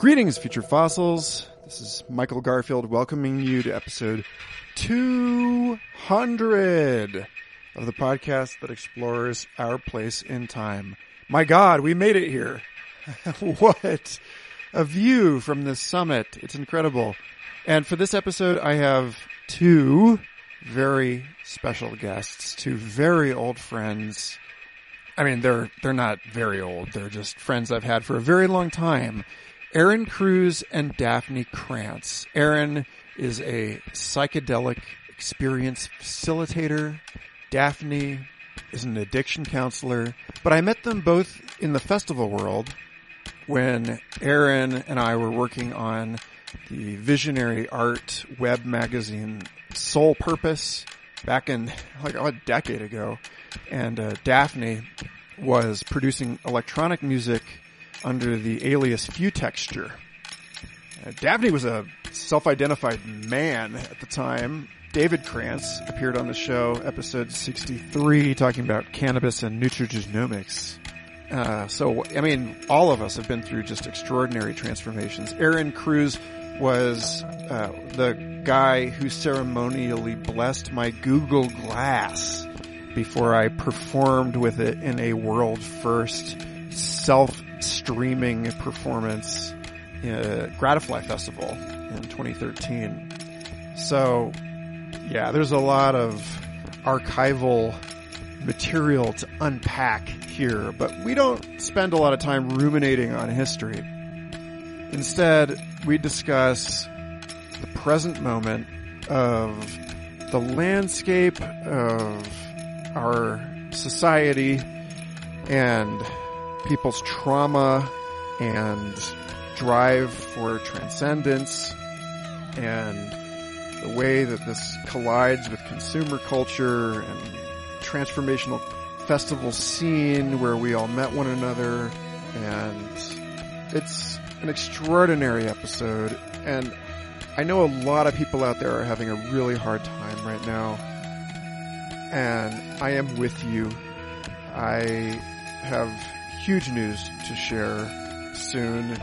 Greetings, future fossils. This is Michael Garfield welcoming you to episode 200 of the podcast that explores our place in time. My God, we made it here. what a view from this summit. It's incredible. And for this episode, I have two very special guests, two very old friends. I mean, they're, they're not very old. They're just friends I've had for a very long time. Ehren Cruz and Daphne Krantz. Ehren is a psychedelic experience facilitator. Daphne is an addiction counselor. But I met them both in the festival world when Ehren and I were working on the visionary art web magazine Soul Purpose back in like a decade ago. And uh, Daphne was producing electronic music under the alias Futexture. Uh, Daphne was a self-identified man at the time. David Krantz appeared on the show, episode 63, talking about cannabis and nutrigenomics. Uh, so, I mean, all of us have been through just extraordinary transformations. Ehren Cruz was uh, the guy who ceremonially blessed my Google Glass before I performed with it in a world first self streaming performance uh, at Gratifly Festival in 2013. So, yeah, there's a lot of archival material to unpack here, but we don't spend a lot of time ruminating on history. Instead, we discuss the present moment of the landscape of our society and people's trauma and drive for transcendence and the way that this collides with consumer culture and transformational festival scene where we all met one another. And it's an extraordinary episode. And I know a lot of people out there are having a really hard time right now. And I am with you. I have huge news to share soon.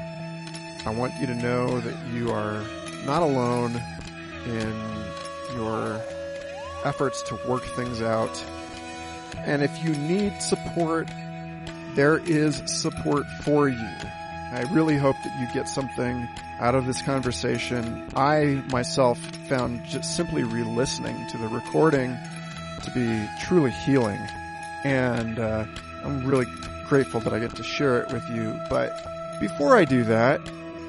I want you to know that you are not alone in your efforts to work things out. And if you need support, there is support for you. I really hope that you get something out of this conversation. I myself found just simply re-listening to the recording to be truly healing. And uh, I'm really grateful that I get to share it with you. But before I do that,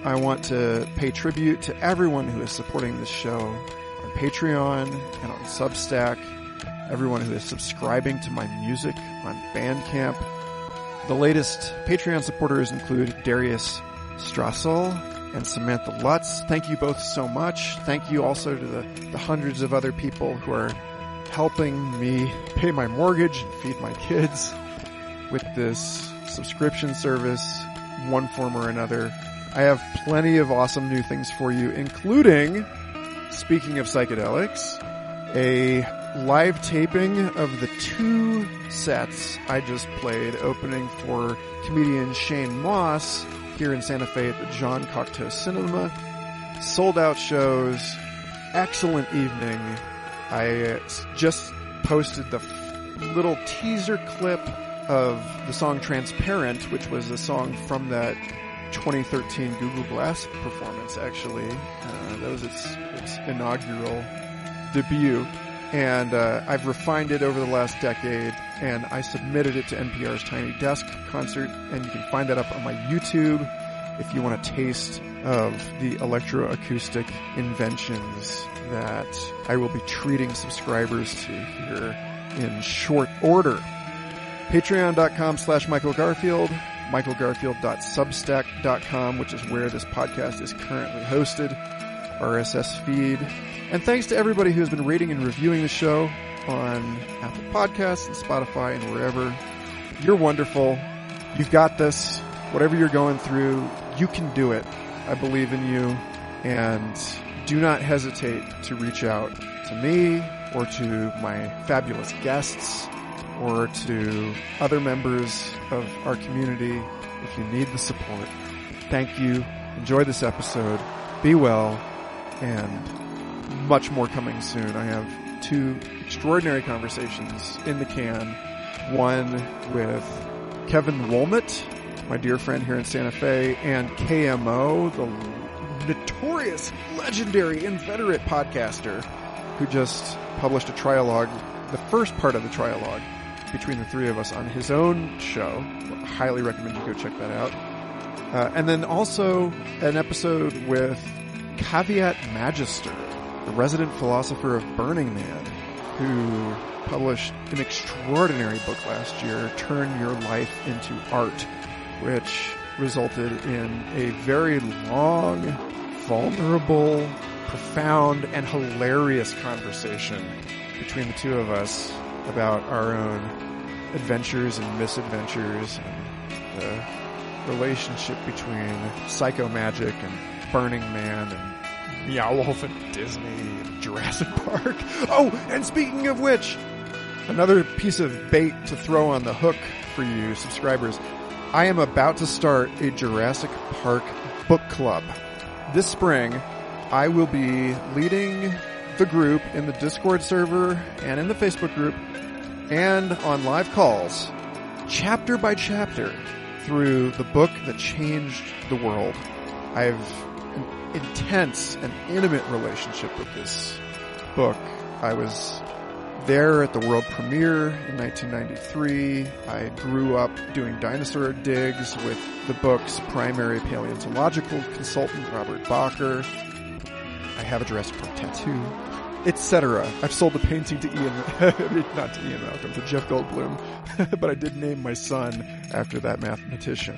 I want to pay tribute to everyone who is supporting this show on Patreon and on Substack, everyone who is subscribing to my music on Bandcamp. The latest Patreon supporters include Darius Strassel and Samantha Lutz. Thank you both so much. Thank you also to the, the hundreds of other people who are helping me pay my mortgage and feed my kids with this subscription service, one form or another. I have plenty of awesome new things for you, including, speaking of psychedelics, a live taping of the two sets I just played opening for comedian Shane Mauss here in Santa Fe at the John Cocteau Cinema. Sold out shows, excellent evening. I just posted the little teaser clip of the song Transparent, which was a song from that 2013 Google Glass performance, actually. Uh, that was its, its inaugural debut. And uh, I've refined it over the last decade, and I submitted it to NPR's Tiny Desk concert, and you can find that up on my YouTube if you want a taste of the electroacoustic inventions that I will be treating subscribers to here in short order. Patreon.com slash Michael Garfield, michaelgarfield.substack.com, which is where this podcast is currently hosted, RSS feed. And thanks to everybody who has been rating and reviewing the show on Apple Podcasts and Spotify and wherever. You're wonderful. You've got this. Whatever you're going through, you can do it. I believe in you. And do not hesitate to reach out to me or to my fabulous guests or to other members of our community if you need the support. Thank you enjoy this episode. Be well, and much more coming soon. I have two extraordinary conversations in the can. One with Kevin Wolmott, my dear friend here in Santa Fe, and KMO, the notorious, legendary, inveterate podcaster who just published a trialogue, the first part of the trialogue between the three of us on his own show. Highly recommend you go check that out. Uh, and then also an episode with Caveat Magister, the resident philosopher of Burning Man, who published an extraordinary book last year, Turn Your Life into Art, which resulted in a very long, vulnerable, profound, and hilarious conversation between the two of us about our own adventures and misadventures and the relationship between psycho magic and Burning Man and Meow Wolf and Disney and Jurassic Park. Oh, and speaking of which, another piece of bait to throw on the hook for you subscribers. I am about to start a Jurassic Park book club. This spring, I will be leading the group in the Discord server and in the Facebook group and on live calls, chapter by chapter, through the book that changed the world. I have an intense and intimate relationship with this book. I was there at the world premiere in 1993. I grew up doing dinosaur digs with the book's primary paleontological consultant, Robert Bakker. I have a Jurassic Park tattoo etc. I've sold the painting to Ian, not to Ian Malcolm, to Jeff Goldblum, but I did name my son after that mathematician.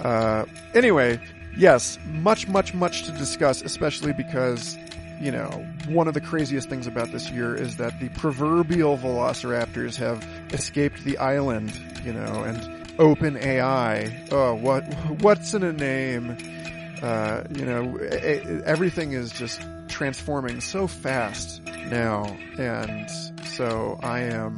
Uh, anyway, yes, much, much, much to discuss, especially because, you know, one of the craziest things about this year is that the proverbial velociraptors have escaped the island, you know, and open AI. Oh, what, what's in a name? Uh, you know, everything is just transforming so fast now. And so I am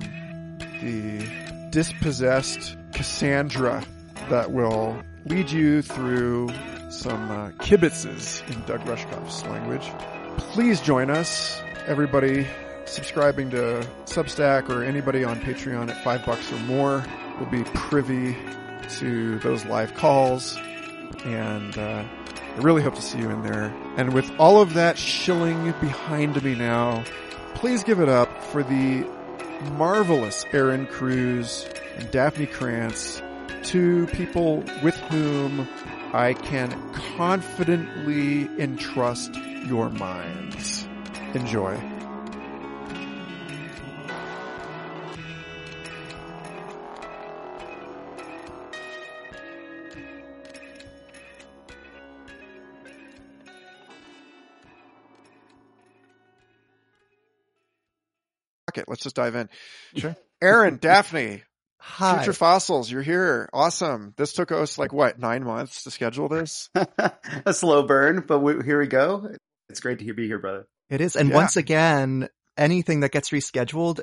the dispossessed Cassandra that will lead you through some uh, kibitzes in Doug Rushkoff's language. Please join us, everybody subscribing to Substack or anybody on Patreon at five bucks or more will be privy to those live calls and uh, I really hope to see you in there. And with all of that shilling behind me now, please give it up for the marvelous Ehren Cruz and Daphne Krantz, two people with whom I can confidently entrust your minds. Enjoy. It. Let's just dive in. Sure. Ehren, Daphne, Hi. Future Fossils, you're here. Awesome. This took us like what, nine months to schedule this? a slow burn, but we, here we go. It's great to be here, brother. It is. And Yeah. once again, anything that gets rescheduled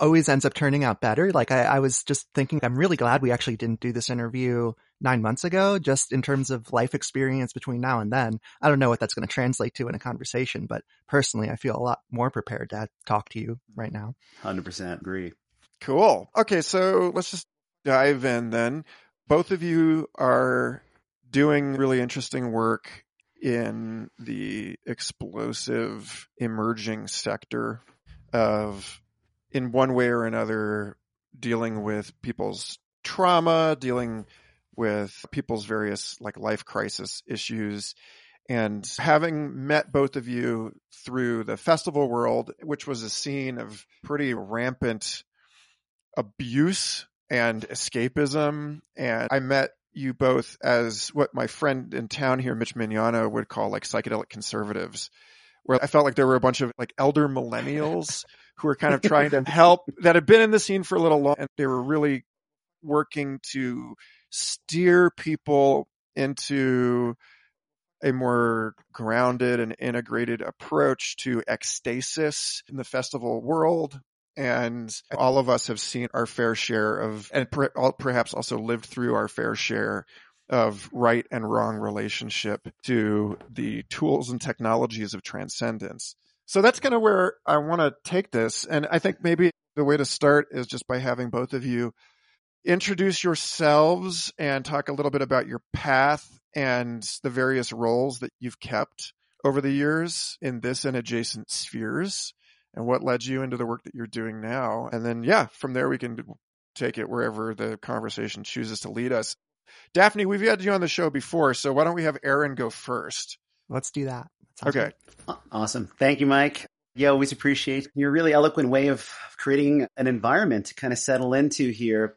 always ends up turning out better. Like I, I was just thinking, I'm really glad we actually didn't do this interview nine months ago, just in terms of life experience between now and then. I don't know what that's going to translate to in a conversation, but personally, I feel a lot more prepared to talk to you right now. 100% agree. Cool. Okay, so let's just dive in then. Both of you are doing really interesting work in the explosive emerging sector of, in one way or another, dealing with people's trauma, dealing with people's various like life crisis issues. And having met both of you through the festival world, which was a scene of pretty rampant abuse and escapism. And I met you both as what my friend in town here, Mitch Mignano, would call like psychedelic conservatives, where I felt like there were a bunch of like elder millennials who are kind of trying to help that have been in the scene for a little long and they were really working to steer people into a more grounded and integrated approach to ecstasis in the festival world. And all of us have seen our fair share of, and perhaps also lived through our fair share of right and wrong relationship to the tools and technologies of transcendence. So that's kind of where I want to take this. And I think maybe the way to start is just by having both of you introduce yourselves and talk a little bit about your path and the various roles that you've kept over the years in this and adjacent spheres and what led you into the work that you're doing now. And then, yeah, from there we can take it wherever the conversation chooses to lead us. Daphne, we've had you on the show before, so why don't we have Ehren go first? Let's do that. that okay. Good. Awesome. Thank you, Mike. Yeah, always appreciate your really eloquent way of creating an environment to kind of settle into here.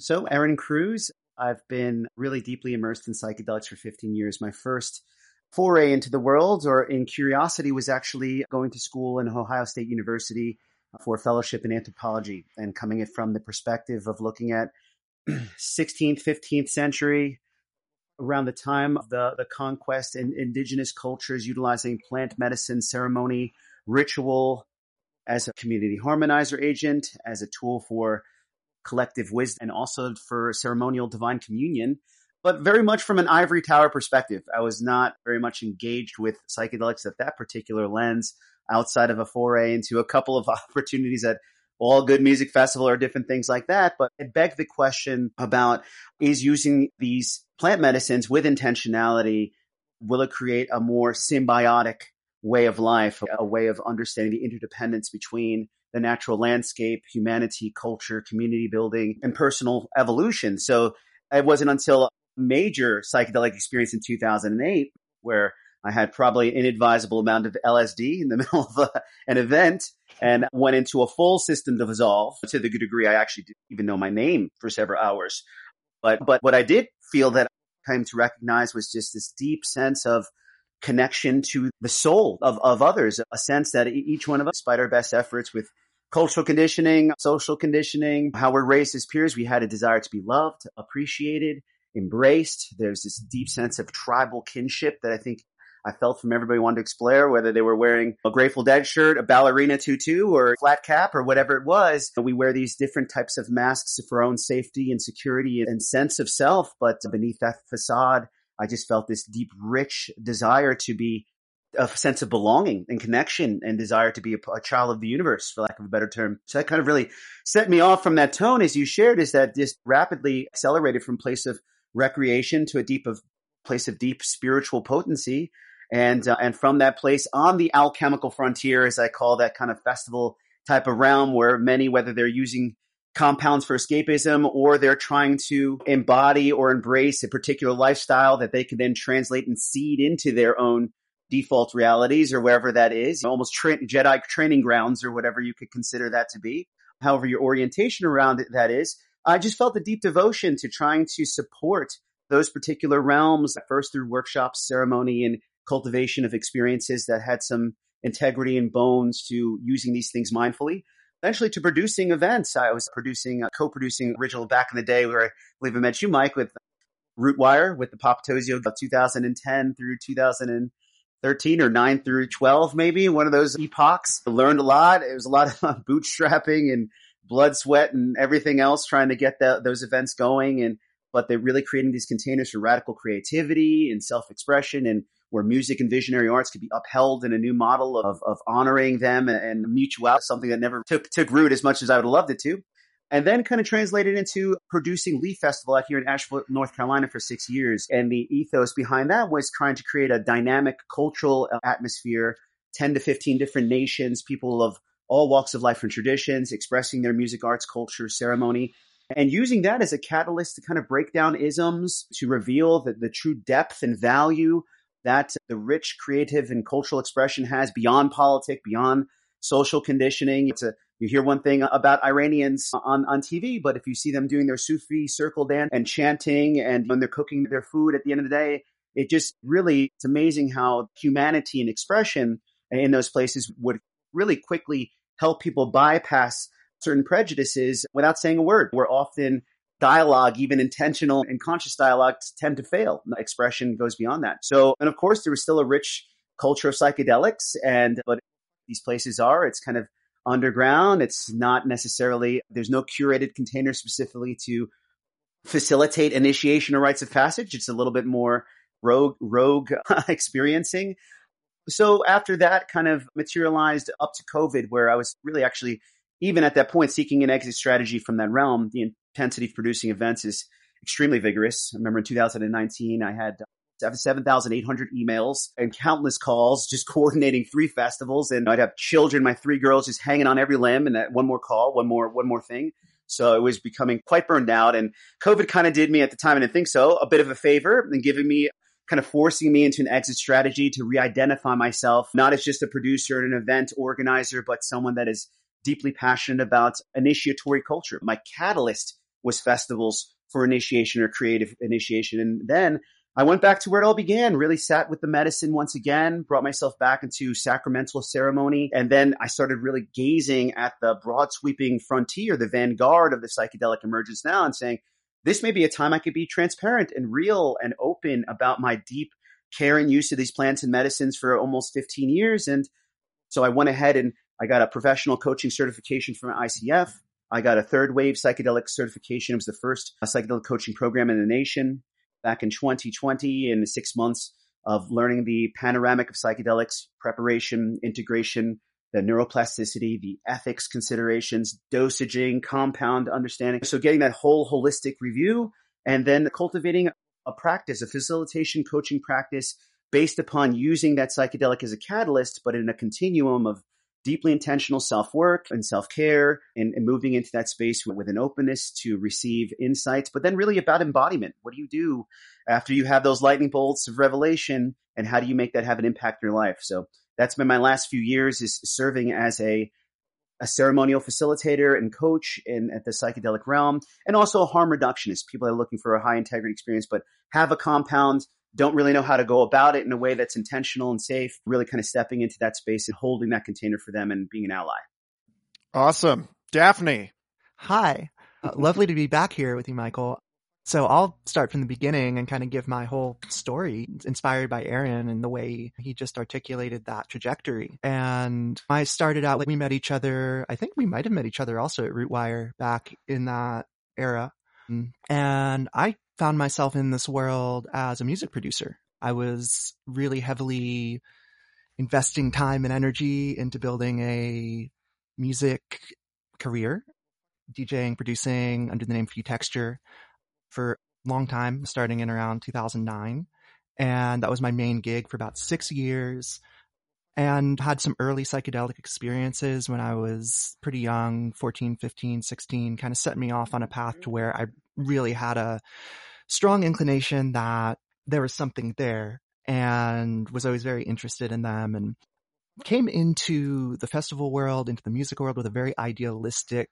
So, Ehren Cruz, I've been really deeply immersed in psychedelics for 15 years. My first foray into the world or in curiosity was actually going to school in Ohio State University for a fellowship in anthropology and coming it from the perspective of looking at 16th, 15th century around the time of the, the conquest and indigenous cultures utilizing plant medicine, ceremony, ritual as a community harmonizer agent, as a tool for collective wisdom, and also for ceremonial divine communion but very much from an ivory tower perspective. I was not very much engaged with psychedelics at that particular lens outside of a foray into a couple of opportunities at all good music festival or different things like that. But it begged the question about is using these plant medicines with intentionality, will it create a more symbiotic way of life, a way of understanding the interdependence between the natural landscape, humanity, culture, community building, and personal evolution. So it wasn't until a major psychedelic experience in 2008 where I had probably an inadvisable amount of LSD in the middle of a, an event and went into a full system dissolve to the degree I actually didn't even know my name for several hours. But, but what I did feel that I came to recognize was just this deep sense of connection to the soul of, of others, a sense that each one of us, despite our best efforts with cultural conditioning, social conditioning, how we're raised as peers, we had a desire to be loved, appreciated, embraced. There's this deep sense of tribal kinship that I think I felt from everybody wanted to explore, whether they were wearing a Grateful Dead shirt, a ballerina tutu, or a flat cap, or whatever it was. We wear these different types of masks for our own safety and security and sense of self. But beneath that facade, I just felt this deep, rich desire to be a sense of belonging and connection and desire to be a, a, child of the universe, for lack of a better term. So that kind of really set me off from that tone, as you shared, is that this rapidly accelerated from place of recreation to a deep of place of deep spiritual potency. And, uh, and from that place on the alchemical frontier, as I call that kind of festival type of realm where many, whether they're using compounds for escapism or they're trying to embody or embrace a particular lifestyle that they can then translate and seed into their own default realities or wherever that is, almost tra- Jedi training grounds or whatever you could consider that to be. However, your orientation around it, that is, I just felt a deep devotion to trying to support those particular realms, first through workshops, ceremony, and cultivation of experiences that had some integrity and bones to using these things mindfully. Eventually to producing events. I was producing, uh, co-producing original back in the day where I believe I met you, Mike, with Rootwire with the Papadosio of 2010 through 2013 or 9 through 12, maybe one of those epochs. I learned a lot. It was a lot of bootstrapping and blood, sweat, and everything else trying to get the, those events going. And but they're really creating these containers for radical creativity and self-expression, and where music and visionary arts could be upheld in a new model of, of honoring them and, mutuality, something that never took took root as much as I would have loved it to. And then kind of translated into producing Leaf Festival out here in Asheville, North Carolina for six years. And the ethos behind that was trying to create a dynamic cultural uh, atmosphere 10 to 15 different nations, people of all walks of life and traditions, expressing their music, arts, culture, ceremony, and using that as a catalyst to kind of break down isms, to reveal the, the true depth and value that the rich creative and cultural expression has beyond politics, beyond social conditioning. It's a, you hear one thing about Iranians on, on TV, but if you see them doing their Sufi circle dance and chanting and when they're cooking their food at the end of the day, it just really, it's amazing how humanity and expression in those places would really quickly help people bypass certain prejudices without saying a word. We're often dialogue, even intentional and conscious dialogue, tend to fail. Expression goes beyond that. So, and of course, there was still a rich culture of psychedelics, and but these places are, it's kind of underground. It's not necessarily there's no curated container specifically to facilitate initiation or rites of passage. It's a little bit more rogue, rogue experiencing. So after that kind of materialized up to COVID, where I was really actually, even at that point, seeking an exit strategy from that realm, the intensity of producing events is extremely vigorous. I remember in 2019, I had 7,800 emails and countless calls just coordinating three festivals. And I'd have children, my three girls just hanging on every limb and that one more call, one more, one more thing. So it was becoming quite burned out. And COVID kind of did me at the time, and I think so, a bit of a favor and giving me kind of forcing me into an exit strategy to re-identify myself, not as just a producer and an event organizer, but someone that is deeply passionate about initiatory culture. My catalyst was festivals for initiation or creative initiation. And then I went back to where it all began, really sat with the medicine once again, brought myself back into sacramental ceremony. And then I started really gazing at the broad sweeping frontier, the vanguard of the psychedelic emergence now and saying, this may be a time I could be transparent and real and open about my deep care and use of these plants and medicines for almost 15 years. And so I went ahead and I got a professional coaching certification from ICF. I got a third wave psychedelic certification. It was the first uh, psychedelic coaching program in the nation back in 2020 in six months of learning the panoramic of psychedelics, preparation, integration, the neuroplasticity, the ethics considerations, dosaging, compound understanding. So getting that whole holistic review and then cultivating a practice, a facilitation coaching practice based upon using that psychedelic as a catalyst, but in a continuum of deeply intentional self work and self care and, and, moving into that space with, with, an openness to receive insights, but then really about embodiment. What do you do after you have those lightning bolts of revelation and how do you make that have an impact in your life? So that's been my last few years is serving as a a ceremonial facilitator and coach in at the psychedelic realm and also a harm reductionist people are looking for a high integrity experience but have a compound don't really know how to go about it in a way that's intentional and safe, really kind of stepping into that space and holding that container for them and being an ally. Awesome. Daphne. Hi. Uh, lovely to be back here with you, Michael. So I'll start from the beginning and kind of give my whole story inspired by Ehren and the way he just articulated that trajectory. And I started out like we met each other. I think we might have met each other also at Rootwire back in that era. And I found myself in this world as a music producer. I was really heavily investing time and energy into building a music career, DJing, producing under the name Futexture for a long time, starting in around 2009. And that was my main gig for about six years and had some early psychedelic experiences when I was pretty young, 14, 15, 16, kind of set me off on a path to where I really had a strong inclination that there was something there and was always very interested in them and came into the festival world, into the music world with a very idealistic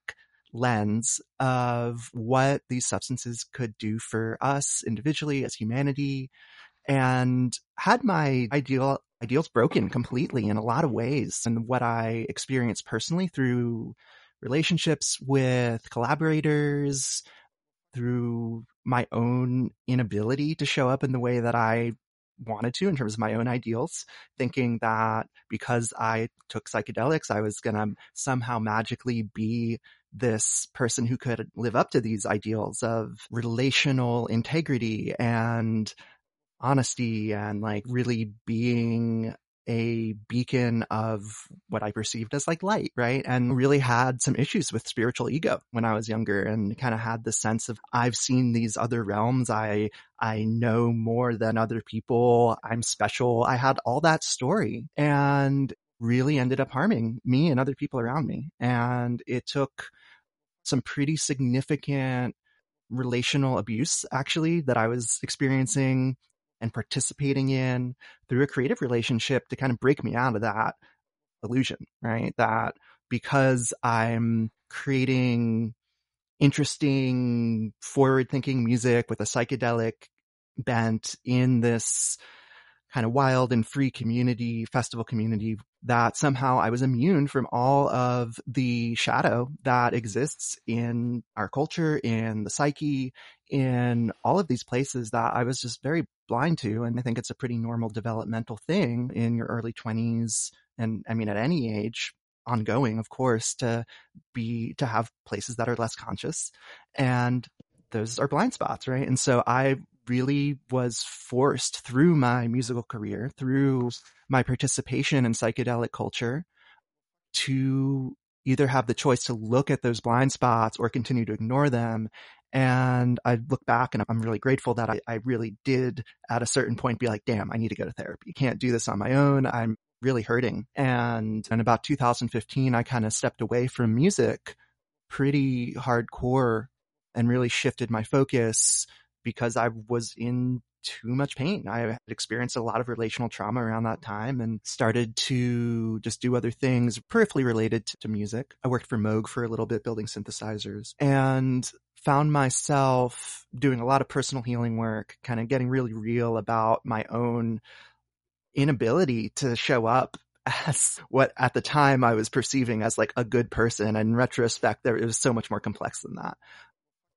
lens of what these substances could do for us individually as humanity and had my ideal ideals broken completely in a lot of ways. And what I experienced personally through relationships with collaborators, through my own inability to show up in the way that I wanted to in terms of my own ideals, thinking that because I took psychedelics, I was going to somehow magically be this person who could live up to these ideals of relational integrity and honesty and like really being a beacon of what I perceived as like light, right? And really had some issues with spiritual ego when I was younger and kind of had the sense of I've seen these other realms. I, I know more than other people. I'm special. I had all that story and really ended up harming me and other people around me. And it took some pretty significant relational abuse actually that I was experiencing and participating in through a creative relationship to kind of break me out of that illusion, right? That because I'm creating interesting, forward thinking music with a psychedelic bent in this kind of wild and free community, festival community, that somehow I was immune from all of the shadow that exists in our culture, in the psyche, in all of these places that I was just very blind to. And I think it's a pretty normal developmental thing in your early 20s. And I mean, at any age, ongoing, of course, to be, to have places that are less conscious. And those are blind spots, right? And so I really was forced through my musical career, through my participation in psychedelic culture to either have the choice to look at those blind spots or continue to ignore them. And I look back and I'm really grateful that I, I really did at a certain point be like, damn, I need to go to therapy. Can't do this on my own. I'm really hurting. And in about 2015, I kind of stepped away from music pretty hardcore and really shifted my focus because I was in too much pain. I had experienced a lot of relational trauma around that time and started to just do other things peripherally related to, to music. I worked for Moog for a little bit building synthesizers and found myself doing a lot of personal healing work, kind of getting really real about my own inability to show up as what at the time I was perceiving as like a good person. And in retrospect, there it was so much more complex than that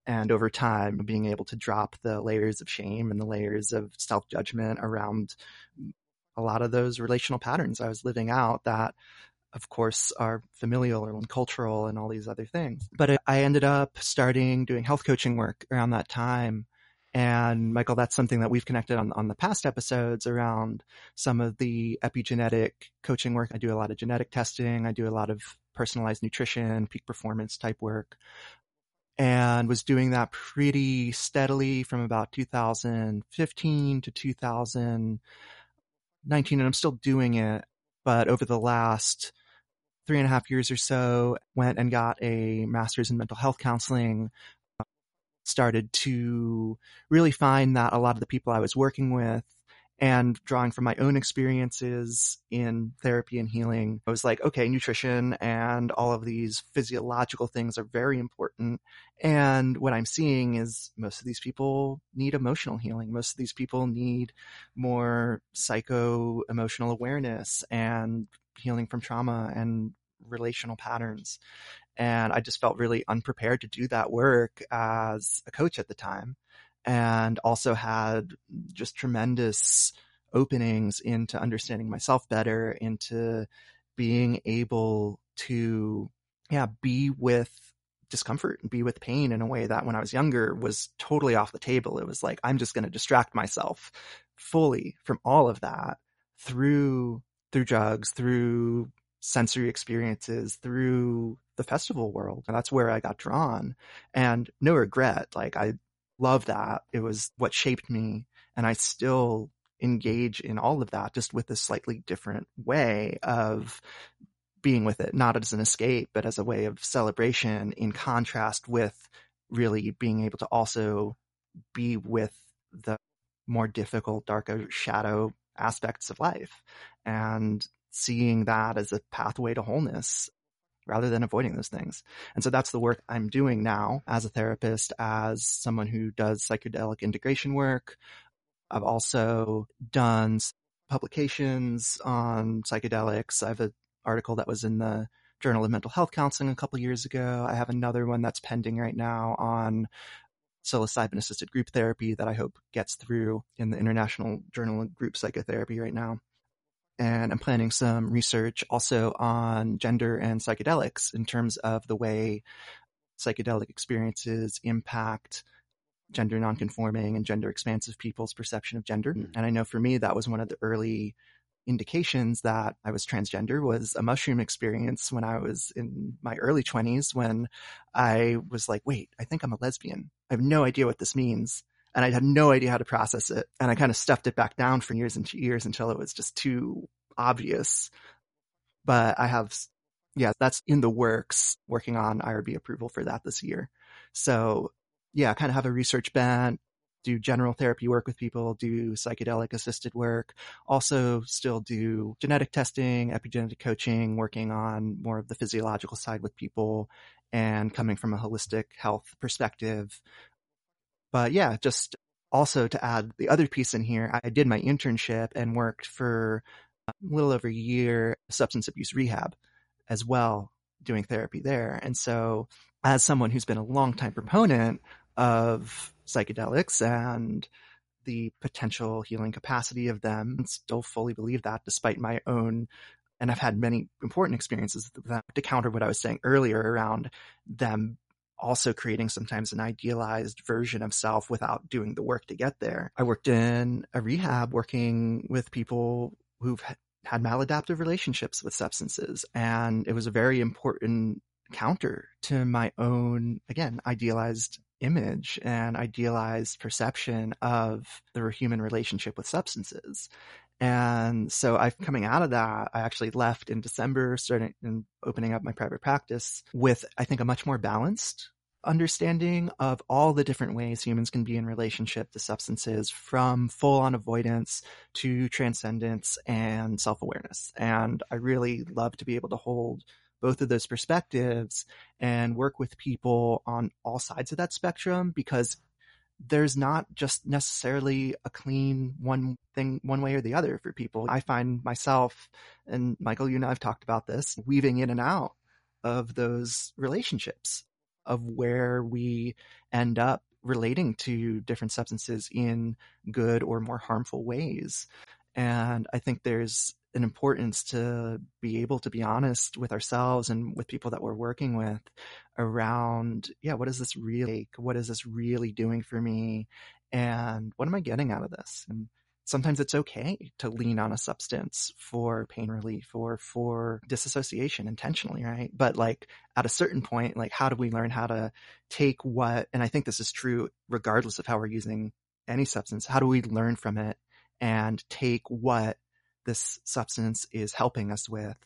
and over time being able to drop the layers of shame and the layers of self-judgment around a lot of those relational patterns I was living out that of course are familial and cultural and all these other things. But I ended up starting doing health coaching work around that time. And Michael, that's something that we've connected on, on the past episodes around some of the epigenetic coaching work. I do a lot of genetic testing. I do a lot of personalized nutrition, peak performance type work and was doing that pretty steadily from about 2015 to 2019 and i'm still doing it. But over the last three and a half years or so went and got a master's in mental health counseling started to really find that a lot of the people i was working with and drawing from my own experiences in therapy and healing, I was like, okay, nutrition and all of these physiological things are very important. And what I'm seeing is most of these people need emotional healing. Most of these people need more psycho emotional awareness and healing from trauma and relational patterns. And I just felt really unprepared to do that work as a coach at the time and also had just tremendous openings into understanding myself better, into being able to, yeah, be with discomfort and be with pain in a way that when I was younger was totally off the table. It was like, I'm just going to distract myself fully from all of that through, through drugs, through sensory experiences, through the festival world. And that's where I got drawn and no regret. Like I love that. It was what shaped me. And I still engage in all of that just with a slightly different way of being with it, not as an escape, but as a way of celebration in contrast with really being able to also be with the more difficult, darker shadow aspects of life and seeing that as a pathway to wholeness rather than avoiding those things. And so that's the work I'm doing now as a therapist, as someone who does psychedelic integration work. I've also done publications on psychedelics. I have an article that was in the Journal of Mental Health Counseling a couple years ago. I have another one that's pending right now on psilocybin assisted group therapy that I hope gets through in the International Journal of Group Psychotherapy right now and I'm planning some research also on gender and psychedelics in terms of the way psychedelic experiences impact gender nonconforming and gender expansive people's perception of gender. Mm. And I know for me, that was one of the early indications that I was transgender was a mushroom experience when I was in my early 20s when I was like, wait, I think I'm a lesbian. I have no idea what this means and I had no idea how to process it. And I kind of stuffed it back down for years and years until it was just too obvious. But I have, yeah, that's in the works, working on IRB approval for that this year. So yeah, kind of have a research bent, do general therapy work with people, do psychedelic assisted work, also still do genetic testing, epigenetic coaching, working on more of the physiological side with people and coming from a holistic health perspective, but yeah, just also to add the other piece in here, I did my internship and worked for a little over a year substance abuse rehab as well, doing therapy there. And so as someone who's been a longtime proponent of psychedelics and the potential healing capacity of them, and still fully believe that despite my own and I've had many important experiences to counter what I was saying earlier around them also creating sometimes an idealized version of self without doing the work to get there. I worked in a rehab working with people who've had maladaptive relationships with substances. And it was a very important counter to my own, again, idealized image and idealized perception of the human relationship with substances. And so I've coming out of that, I actually left in December, starting and opening up my private practice with, I think, a much more balanced understanding of all the different ways humans can be in relationship to substances from full on avoidance to transcendence and self awareness. And I really love to be able to hold both of those perspectives and work with people on all sides of that spectrum because there's not just necessarily a clean one thing one way or the other for people. I find myself and Michael, you and I have talked about this, weaving in and out of those relationships of where we end up relating to different substances in good or more harmful ways. And I think there's an importance to be able to be honest with ourselves and with people that we're working with around, yeah, what is this really, what is this really doing for me? And what am I getting out of this? And sometimes it's okay to lean on a substance for pain relief or for disassociation intentionally, right? But like at a certain point, like how do we learn how to take what, and I think this is true regardless of how we're using any substance, how do we learn from it and take what this substance is helping us with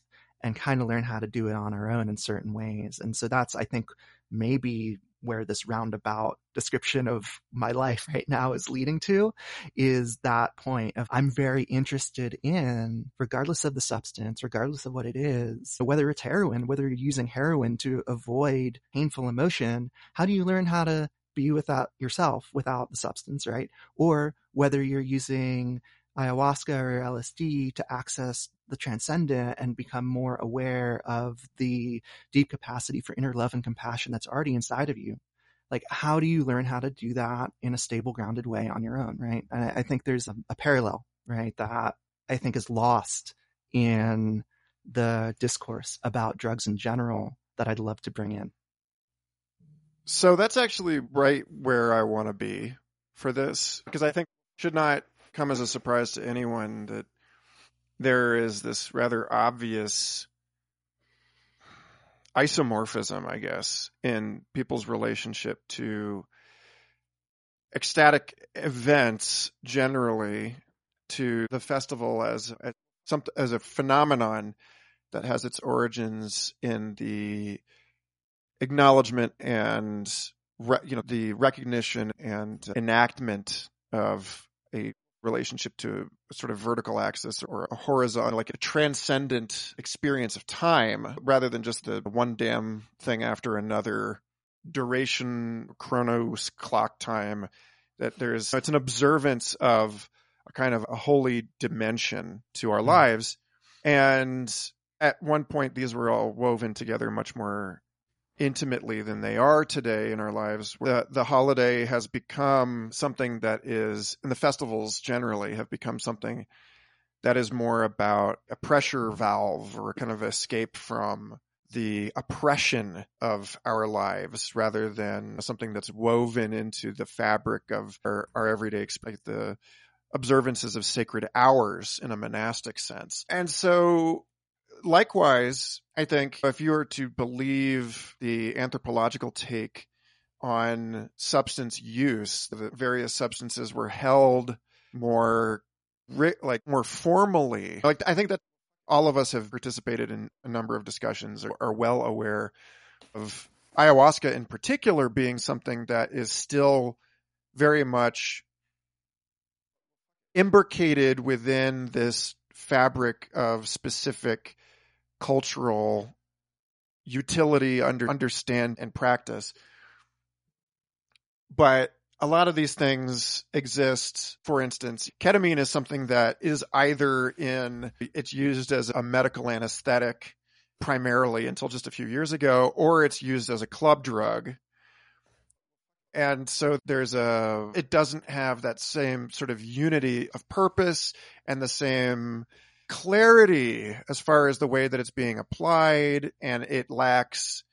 and kind of learn how to do it on our own in certain ways. And so that's, I think, maybe where this roundabout description of my life right now is leading to is that point of I'm very interested in, regardless of the substance, regardless of what it is, whether it's heroin, whether you're using heroin to avoid painful emotion, how do you learn how to be without yourself without the substance, right? Or whether you're using ayahuasca or LSD to access the transcendent and become more aware of the deep capacity for inner love and compassion that's already inside of you. Like, how do you learn how to do that in a stable, grounded way on your own, right? And I think there's a, a parallel, right, that I think is lost in the discourse about drugs in general that I'd love to bring in. So that's actually right where I want to be for this because I think should not come as a surprise to anyone that there is this rather obvious isomorphism, I guess, in people's relationship to ecstatic events generally, to the festival as a, as a phenomenon that has its origins in the acknowledgement and you know the recognition and enactment of a relationship to a sort of vertical axis or a horizontal, like a transcendent experience of time rather than just the one damn thing after another duration, chronos, clock time. That there's, it's an observance of a kind of a holy dimension to our mm. lives. And at one point, these were all woven together much more intimately than they are today in our lives. The, the holiday has become something that is, and the festivals generally have become something that is more about a pressure valve or kind of escape from the oppression of our lives rather than something that's woven into the fabric of our, our everyday like the observances of sacred hours in a monastic sense. And so likewise, I think if you were to believe the anthropological take on substance use, the various substances were held more like more formally. Like I think that all of us have participated in a number of discussions or are well aware of ayahuasca in particular being something that is still very much imbricated within this fabric of specific cultural utility under understand and practice. But a lot of these things exist. For instance ketamine is something that is either in it's used as a medical anesthetic primarily until just a few years ago or it's used as a club drug. And so there's a it doesn't have that same sort of unity of purpose and the same clarity as far as the way that it's being applied and it lacks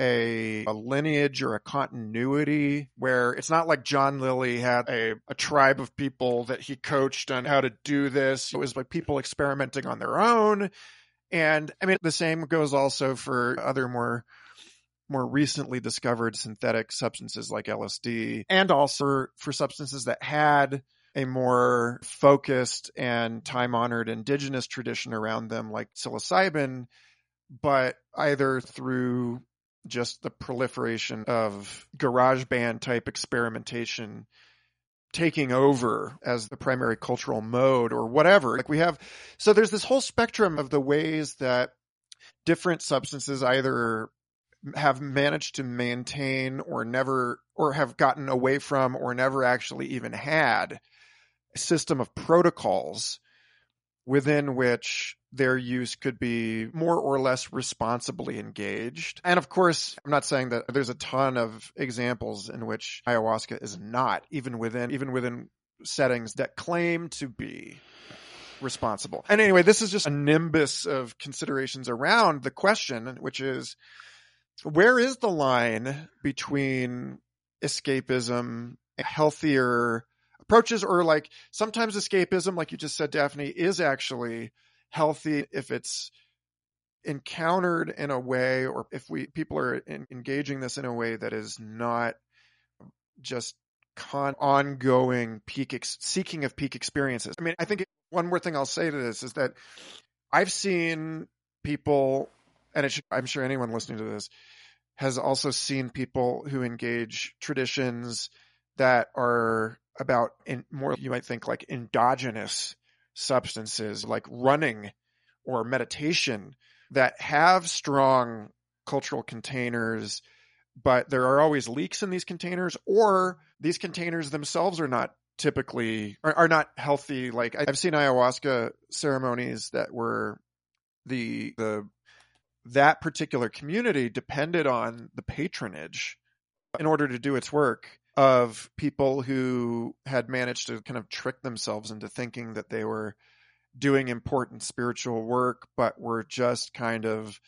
a, a, lineage or a continuity where it's not like John Lilly had a, a tribe of people that he coached on how to do this. It was like people experimenting on their own. And I mean, the same goes also for other more more recently discovered synthetic substances like LSD and also for substances that had a more focused and time honored indigenous tradition around them like psilocybin, but either through just the proliferation of garage band type experimentation taking over as the primary cultural mode or whatever. Like we have, so there's this whole spectrum of the ways that different substances either have managed to maintain or never, or have gotten away from or never actually even had system of protocols within which their use could be more or less responsibly engaged. And of course, I'm not saying that there's a ton of examples in which ayahuasca is not, even within, even within settings that claim to be responsible. And anyway, this is just a nimbus of considerations around the question, which is, where is the line between escapism, a healthier approaches, or like sometimes escapism, like you just said, Daphne, is actually healthy if it's encountered in a way or if we people are in, engaging this in a way that is not just con ongoing peak ex- seeking of peak experiences. I mean, I think one more thing I'll say to this is that I've seen people, and it should, I'm sure anyone listening to this has also seen people who engage traditions that are about in more you might think like endogenous substances like running or meditation that have strong cultural containers, but there are always leaks in these containers or these containers themselves are not typically are, are not healthy. Like I've seen ayahuasca ceremonies that were the, the, that particular community depended on the patronage in order to do its work of people who had managed to kind of trick themselves into thinking that they were doing important spiritual work, but were just kind of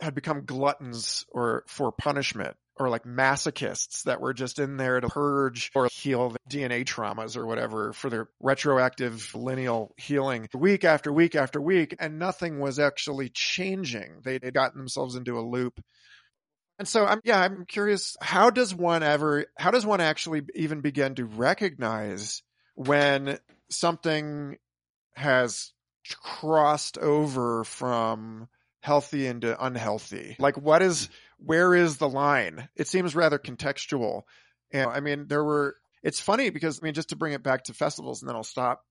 had become gluttons or for punishment or like masochists that were just in there to purge or heal DNA traumas or whatever for their retroactive lineal healing week after week after week. And nothing was actually changing. They had gotten themselves into a loop and so I'm, yeah, I'm curious, how does one ever, how does one actually even begin to recognize when something has crossed over from healthy into unhealthy? Like what is, where is the line? It seems rather contextual. And I mean, there were, it's funny because I mean, just to bring it back to festivals and then I'll stop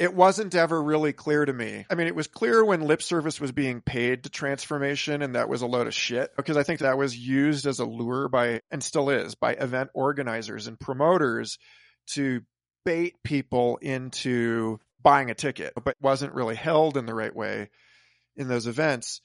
it wasn't ever really clear to me. I mean, it was clear when lip service was being paid to transformation and that was a load of shit because I think that was used as a lure by, and still is, by event organizers and promoters to bait people into buying a ticket, but wasn't really held in the right way in those events.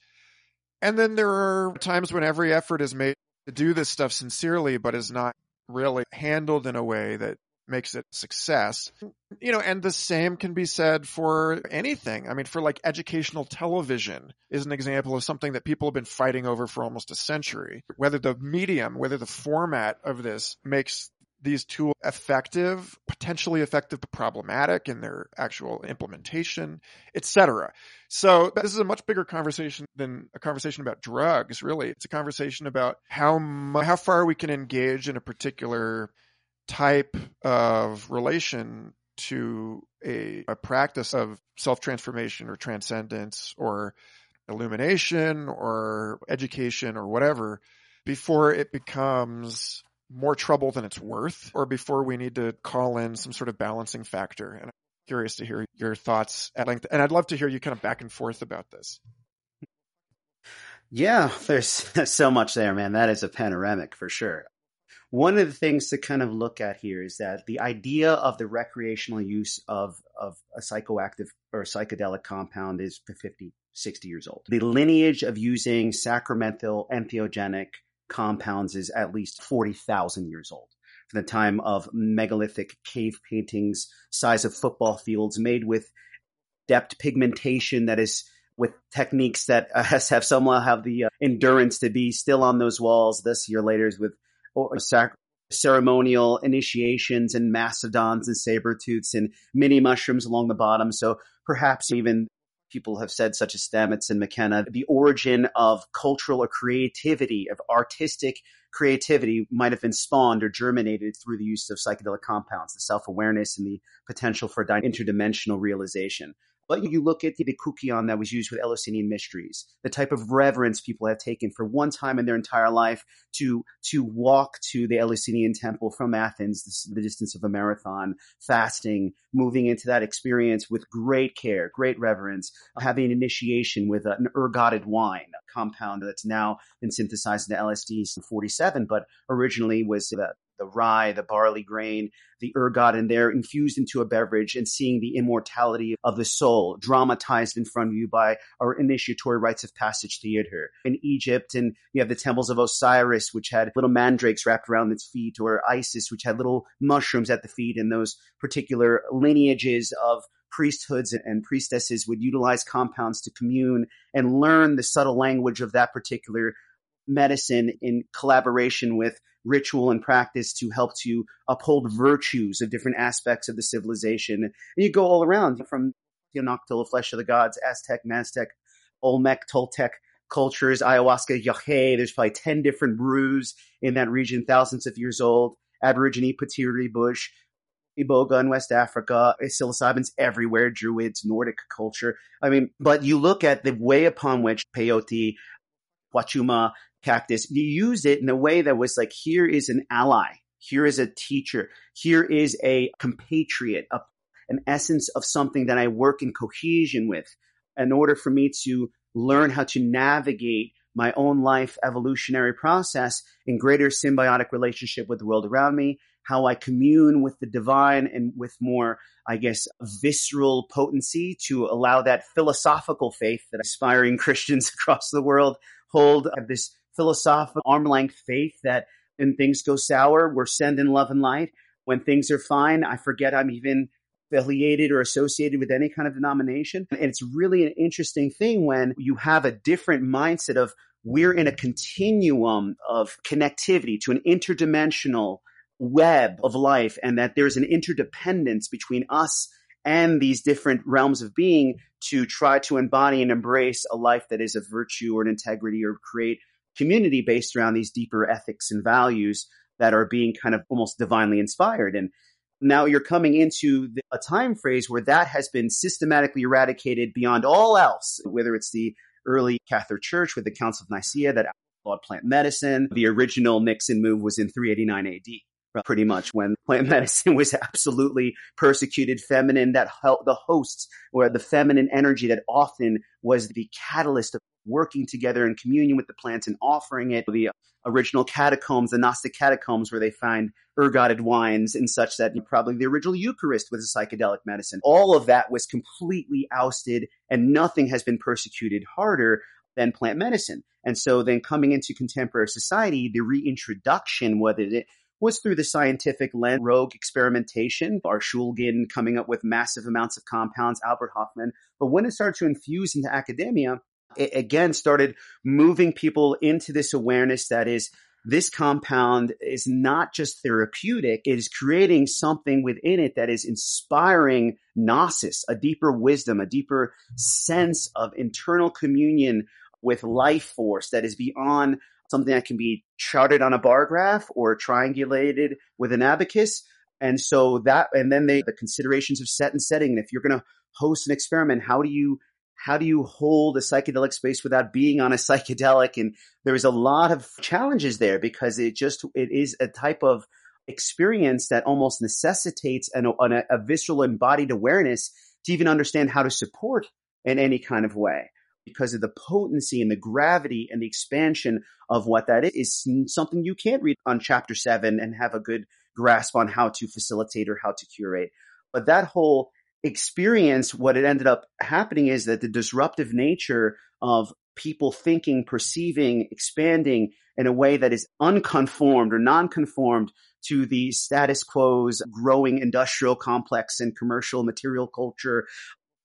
And then there are times when every effort is made to do this stuff sincerely, but is not really handled in a way that makes it success. You know, and the same can be said for anything. I mean, for like educational television is an example of something that people have been fighting over for almost a century. Whether the medium, whether the format of this makes these tools effective, potentially effective, but problematic in their actual implementation, etc. So this is a much bigger conversation than a conversation about drugs. Really, it's a conversation about how how far we can engage in a particular type of relation to a, a practice of self transformation or transcendence or illumination or education or whatever before it becomes more trouble than it's worth or before we need to call in some sort of balancing factor. And I'm curious to hear your thoughts at length. And I'd love to hear you kind of back and forth about this. Yeah, there's so much there, man. That is a panoramic for sure. One of the things to kind of look at here is that the idea of the recreational use of, of a psychoactive or psychedelic compound is 50, 60 years old. The lineage of using sacramental entheogenic compounds is at least 40,000 years old. From the time of megalithic cave paintings, size of football fields made with depth pigmentation that is with techniques that uh, have somehow have the uh, endurance to be still on those walls this year later with or, sac- ceremonial initiations and mastodons and saber tooths and mini mushrooms along the bottom. So perhaps even people have said, such as Stamets and McKenna, the origin of cultural or creativity, of artistic creativity might have been spawned or germinated through the use of psychedelic compounds, the self awareness and the potential for interdimensional realization. But you look at the kykeon that was used with Eleusinian mysteries, the type of reverence people have taken for one time in their entire life to to walk to the Eleusinian temple from Athens, the distance of a marathon, fasting, moving into that experience with great care, great reverence, having an initiation with an ergotted wine, a compound that's now been synthesized into LSD in 47, but originally was the the rye, the barley grain, the ergot, and they're infused into a beverage and seeing the immortality of the soul dramatized in front of you by our initiatory rites of passage theater. In Egypt, and you have the temples of Osiris, which had little mandrakes wrapped around its feet, or Isis, which had little mushrooms at the feet, and those particular lineages of priesthoods and priestesses would utilize compounds to commune and learn the subtle language of that particular medicine in collaboration with ritual and practice to help to uphold virtues of different aspects of the civilization. And you go all around from the teonanácatl, Flesh of the Gods, Aztec, Mazatec, Olmec, Toltec cultures, ayahuasca, yahe. There's probably 10 different brews in that region, thousands of years old. Aborigine pituri bush, Iboga in West Africa, psilocybins everywhere, Druids, Nordic culture. I mean, but you look at the way upon which peyote, Wachuma, cactus, you use it in a way that was like, here is an ally. Here is a teacher. Here is a compatriot, a, an essence of something that I work in cohesion with in order for me to learn how to navigate my own life evolutionary process in greater symbiotic relationship with the world around me, how I commune with the divine and with more, I guess, visceral potency to allow that philosophical faith that aspiring Christians across the world hold of this philosophical arm length faith that when things go sour, we're sending love and light. When things are fine, I forget I'm even affiliated or associated with any kind of denomination. And it's really an interesting thing when you have a different mindset of we're in a continuum of connectivity to an interdimensional web of life and that there's an interdependence between us and these different realms of being to try to embody and embrace a life that is of virtue or an integrity or create community based around these deeper ethics and values that are being kind of almost divinely inspired. And now you're coming into the, a time phrase where that has been systematically eradicated beyond all else, whether it's the early Catholic Church with the Council of Nicaea that outlawed plant medicine. The original Nixon move was in 389 AD, pretty much when plant medicine was absolutely persecuted feminine, that the hosts or the feminine energy that often was the catalyst of working together in communion with the plants and offering it. The original catacombs, the Gnostic catacombs, where they find ergotted wines and such that probably the original Eucharist was a psychedelic medicine. All of that was completely ousted, and nothing has been persecuted harder than plant medicine. And so then coming into contemporary society, the reintroduction, whether it was through the scientific lens, rogue experimentation, our Shulgin coming up with massive amounts of compounds, Albert Hofmann. But when it started to infuse into academia, it again started moving people into this awareness that is this compound is not just therapeutic, it is creating something within it that is inspiring gnosis, a deeper wisdom, a deeper sense of internal communion with life force that is beyond something that can be charted on a bar graph or triangulated with an abacus. And so that, and then they, the considerations of set and setting. And if you're going to host an experiment, how do you how do you hold a psychedelic space without being on a psychedelic? And there's a lot of challenges there because it just, it is a type of experience that almost necessitates an, an, a visceral embodied awareness to even understand how to support in any kind of way because of the potency and the gravity and the expansion of what that is, is something you can't read on chapter seven and have a good grasp on how to facilitate or how to curate. But that whole experience, what it ended up happening is that the disruptive nature of people thinking, perceiving, expanding in a way that is unconformed or non-conformed to the status quo's growing industrial complex and commercial material culture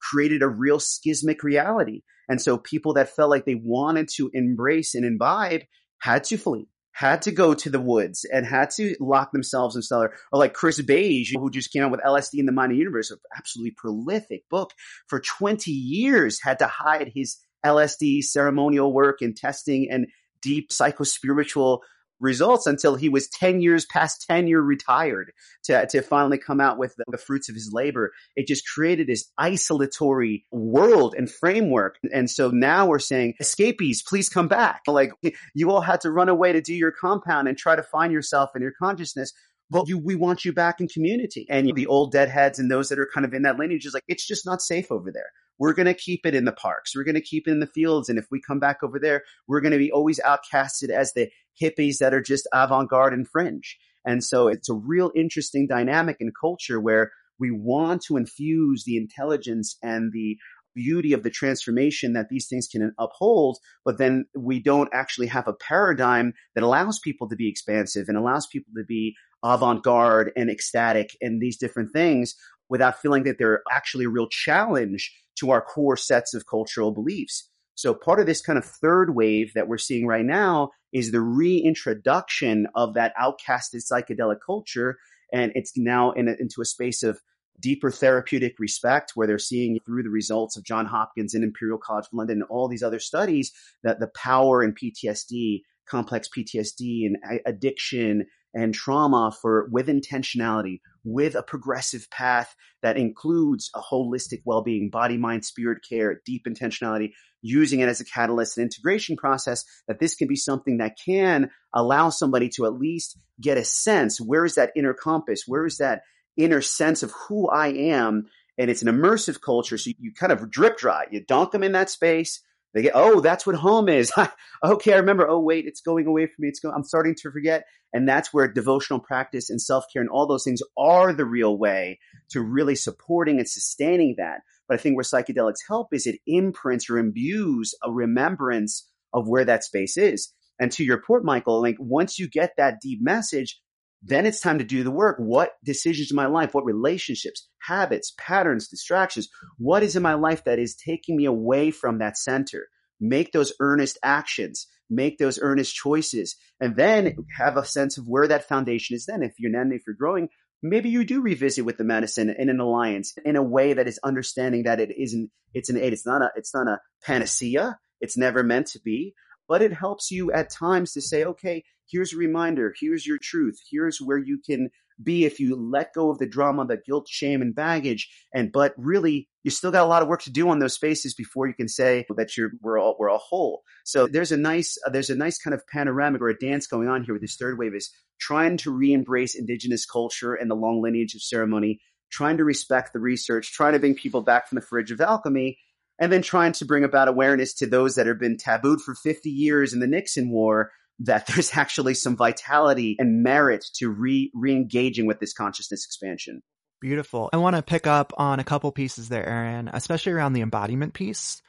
created a real schismic reality. And so people that felt like they wanted to embrace and imbibe had to flee had to go to the woods and had to lock themselves in cellar, or like Chris Bache, who just came out with LSD in the Mind Universe, an absolutely prolific book for 20 years, had to hide his LSD ceremonial work and testing and deep psychospiritual results until he was 10 years past tenure retired to, to finally come out with the, the, fruits of his labor. It just created this isolatory world and framework. And so now we're saying, escapees, please come back. Like you all had to run away to do your compound and try to find yourself and your consciousness. But you, we want you back in community. And the old deadheads and those that are kind of in that lineage is like, it's just not safe over there we're going to keep it in the parks. We're going to keep it in the fields. And if we come back over there, we're going to be always outcasted as the hippies that are just avant garde and fringe. And so it's a real interesting dynamic in culture where we want to infuse the intelligence and the beauty of the transformation that these things can uphold, but then we don't actually have a paradigm that allows people to be expansive and allows people to be avant garde and ecstatic and these different things without feeling that they're actually a real challenge to our core sets of cultural beliefs. So part of this kind of third wave that we're seeing right now is the reintroduction of that outcasted psychedelic culture. And it's now in a, into a space of deeper therapeutic respect where they're seeing through the results of John Hopkins and Imperial College London and all these other studies that the power in PTSD, complex PTSD and addiction and trauma for with intentionality, with a progressive path that includes a holistic well-being, body, mind, spirit care, deep intentionality, using it as a catalyst and integration process, that this can be something that can allow somebody to at least get a sense, where is that inner compass? Where is that inner sense of who I am? And it's an immersive culture. So you kind of drip dry. You dunk them in that space they get, oh, that's what home is. okay, I remember. Oh, wait, it's going away from me. It's going. I'm starting to forget. And that's where devotional practice and self care and all those things are the real way to really supporting and sustaining that. But I think where psychedelics help is it imprints or imbues a remembrance of where that space is. And to your point, Michael, like once you get that deep message, then it's time to do the work. What decisions in my life, what relationships, habits, patterns, distractions, what is in my life that is taking me away from that center? Make those earnest actions, make those earnest choices, and then have a sense of where that foundation is then. If you're then, if you're growing, maybe you do revisit with the medicine in an alliance in a way that is understanding that it isn't, it's an aid. It's not a, it's not a panacea. It's never meant to be, but it helps you at times to say, okay, here's a reminder, here's your truth, here's where you can be if you let go of the drama, the guilt, shame, and baggage. And but really, you still got a lot of work to do on those spaces before you can say that you're we're all we're all whole. So there's a nice uh, there's a nice kind of panoramic or a dance going on here with this third wave is trying to re-embrace indigenous culture and the long lineage of ceremony, trying to respect the research, trying to bring people back from the fridge of alchemy, and then trying to bring about awareness to those that have been tabooed for 50 years in the Nixon war that there's actually some vitality and merit to re re-engaging with this consciousness expansion. Beautiful. I want to pick up on a couple pieces there, Ehren, especially around the embodiment piece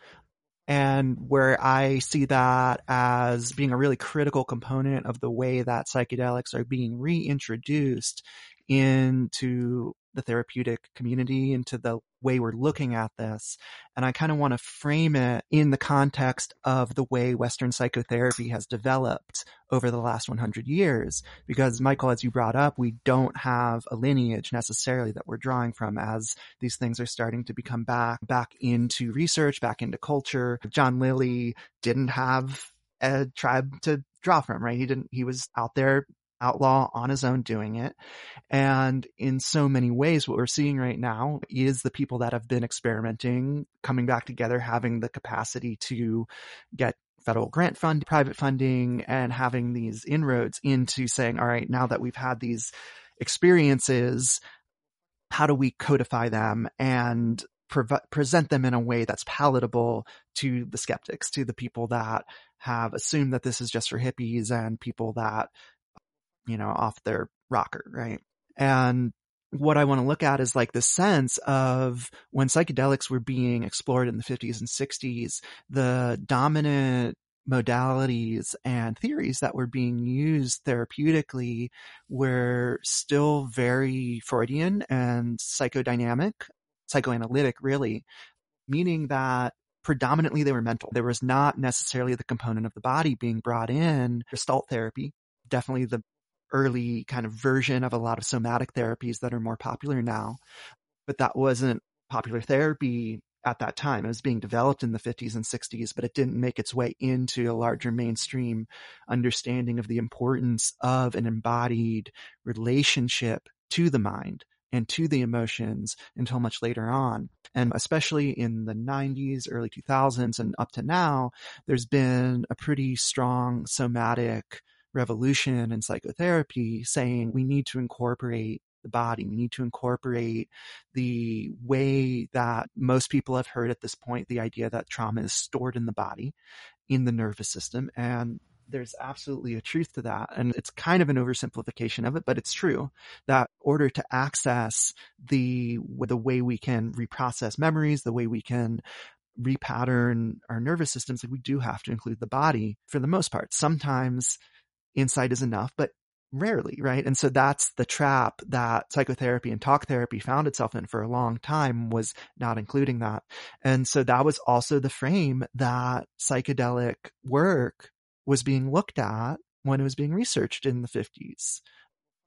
and where I see that as being a really critical component of the way that psychedelics are being reintroduced into the therapeutic community, into the way we're looking at this. And I kind of want to frame it in the context of the way Western psychotherapy has developed over the last 100 years. Because Michael, as you brought up, we don't have a lineage necessarily that we're drawing from as these things are starting to become back, back into research, back into culture. John Lilly didn't have a tribe to draw from, right? He didn't, he was out there outlaw on his own doing it. And in so many ways, what we're seeing right now is the people that have been experimenting coming back together, having the capacity to get federal grant fund, private funding, and having these inroads into saying, all right, now that we've had these experiences, how do we codify them and pre- present them in a way that's palatable to the skeptics, to the people that have assumed that this is just for hippies and people that you know, off their rocker, right? And what I want to look at is like the sense of when psychedelics were being explored in the 50s and 60s, the dominant modalities and theories that were being used therapeutically were still very Freudian and psychodynamic, psychoanalytic, really. meaning that predominantly they were mental. There was not necessarily the component of the body being brought in. Gestalt therapy, definitely the early kind of version of a lot of somatic therapies that are more popular now. But that wasn't popular therapy at that time. It was being developed in the 50s and 60s, but it didn't make its way into a larger mainstream understanding of the importance of an embodied relationship to the mind and to the emotions until much later on. And especially in the 90s, early 2000s, and up to now, there's been a pretty strong somatic revolution in psychotherapy saying we need to incorporate the body. We need to incorporate the way that most people have heard at this point the idea that trauma is stored in the body, in the nervous system. And there's absolutely a truth to that. And it's kind of an oversimplification of it, but it's true that order to access the, the way we can reprocess memories, the way we can repattern our nervous systems, like we do have to include the body for the most part. Sometimes insight is enough, but rarely, right? And so that's the trap that psychotherapy and talk therapy found itself in for a long time was not including that. And so that was also the frame that psychedelic work was being looked at when it was being researched in the 50s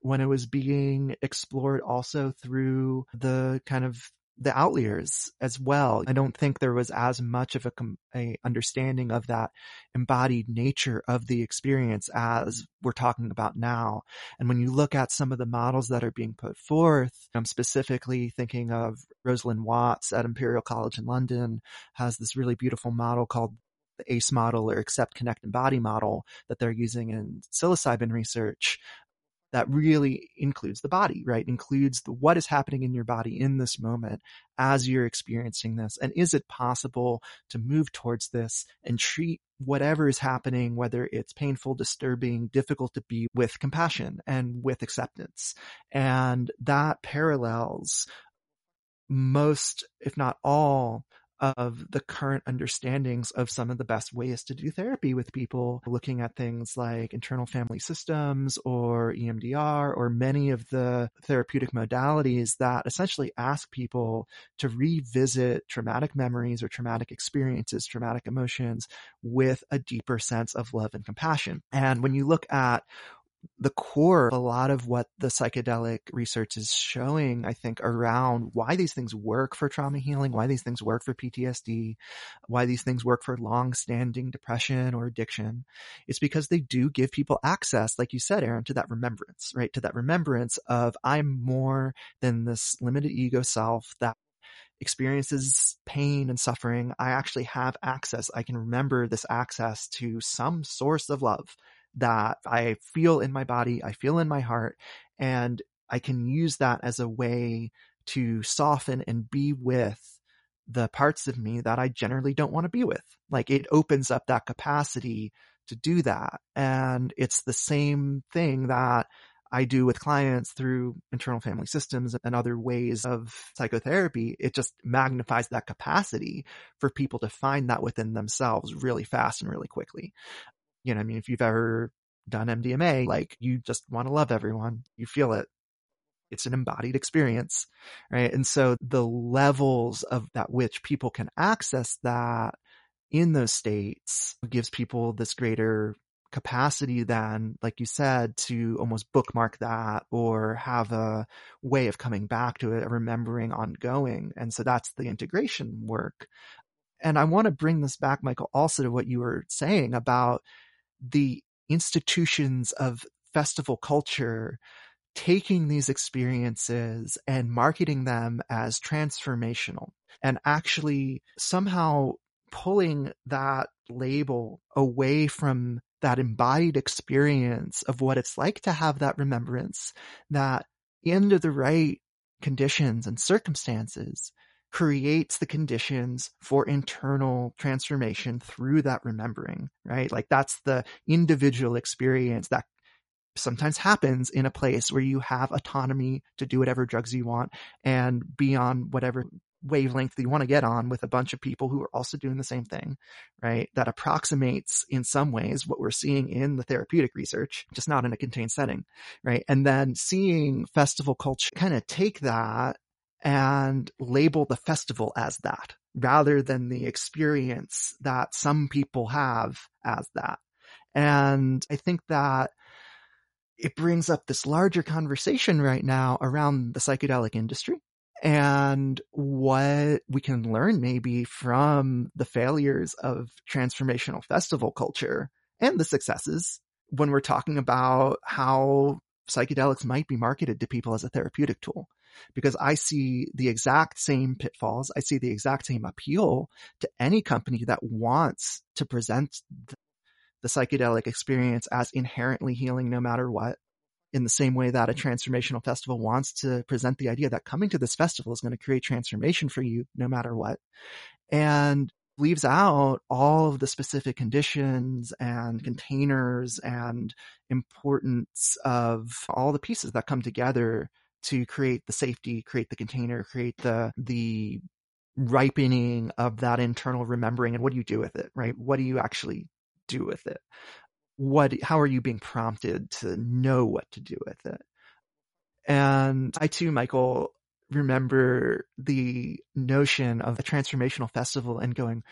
when it was being explored also through the kind of the outliers as well. I don't think there was as much of a, a, understanding of that embodied nature of the experience as we're talking about now. And when you look at some of the models that are being put forth, I'm specifically thinking of Rosalind Watts at Imperial College in London has this really beautiful model called the ACE model or accept, connect, embody model that they're using in psilocybin research that really includes the body, right? Includes the, what is happening in your body in this moment as you're experiencing this. And is it possible to move towards this and treat whatever is happening, whether it's painful, disturbing, difficult to be with compassion and with acceptance. And that parallels most, if not all of the current understandings of some of the best ways to do therapy with people, looking at things like internal family systems or EMDR or many of the therapeutic modalities that essentially ask people to revisit traumatic memories or traumatic experiences, traumatic emotions with a deeper sense of love and compassion. And when you look at the core of a lot of what the psychedelic research is showing, I think, around why these things work for trauma healing, why these things work for PTSD, why these things work for long-standing depression or addiction. It's because they do give people access, like you said, Ehren, to that remembrance, right? To that remembrance of I'm more than this limited ego self that experiences pain and suffering. I actually have access. I can remember this access to some source of love that I feel in my body, I feel in my heart, and I can use that as a way to soften and be with the parts of me that I generally don't want to be with. Like it opens up that capacity to do that. And it's the same thing that I do with clients through internal family systems and other ways of psychotherapy. It just magnifies that capacity for people to find that within themselves really fast and really quickly you know, I mean, if you've ever done MDMA, like you just want to love everyone, you feel it. It's an embodied experience, right? And so the levels of that which people can access that in those states gives people this greater capacity than, like you said, to almost bookmark that or have a way of coming back to it, remembering ongoing. And so that's the integration work. And I want to bring this back, Michael, also to what you were saying about the institutions of festival culture taking these experiences and marketing them as transformational and actually somehow pulling that label away from that embodied experience of what it's like to have that remembrance that under the right conditions and circumstances creates the conditions for internal transformation through that remembering, right? Like that's the individual experience that sometimes happens in a place where you have autonomy to do whatever drugs you want and be on whatever wavelength you want to get on with a bunch of people who are also doing the same thing, right? That approximates in some ways what we're seeing in the therapeutic research, just not in a contained setting, right? And then seeing festival culture kind of take that and label the festival as that, rather than the experience that some people have as that. And I think that it brings up this larger conversation right now around the psychedelic industry and what we can learn maybe from the failures of transformational festival culture and the successes when we're talking about how psychedelics might be marketed to people as a therapeutic tool. Because I see the exact same pitfalls. I see the exact same appeal to any company that wants to present the, psychedelic experience as inherently healing no matter what in the same way that a transformational festival wants to present the idea that coming to this festival is going to create transformation for you no matter what. And leaves out all of the specific conditions and containers and importance of all the pieces that come together to create the safety, create the container, create the, the ripening of that internal remembering and what do you do with it, right? What do you actually do with it? What, how are you being prompted to know what to do with it? And I too, Michael, remember the notion of a transformational festival and going,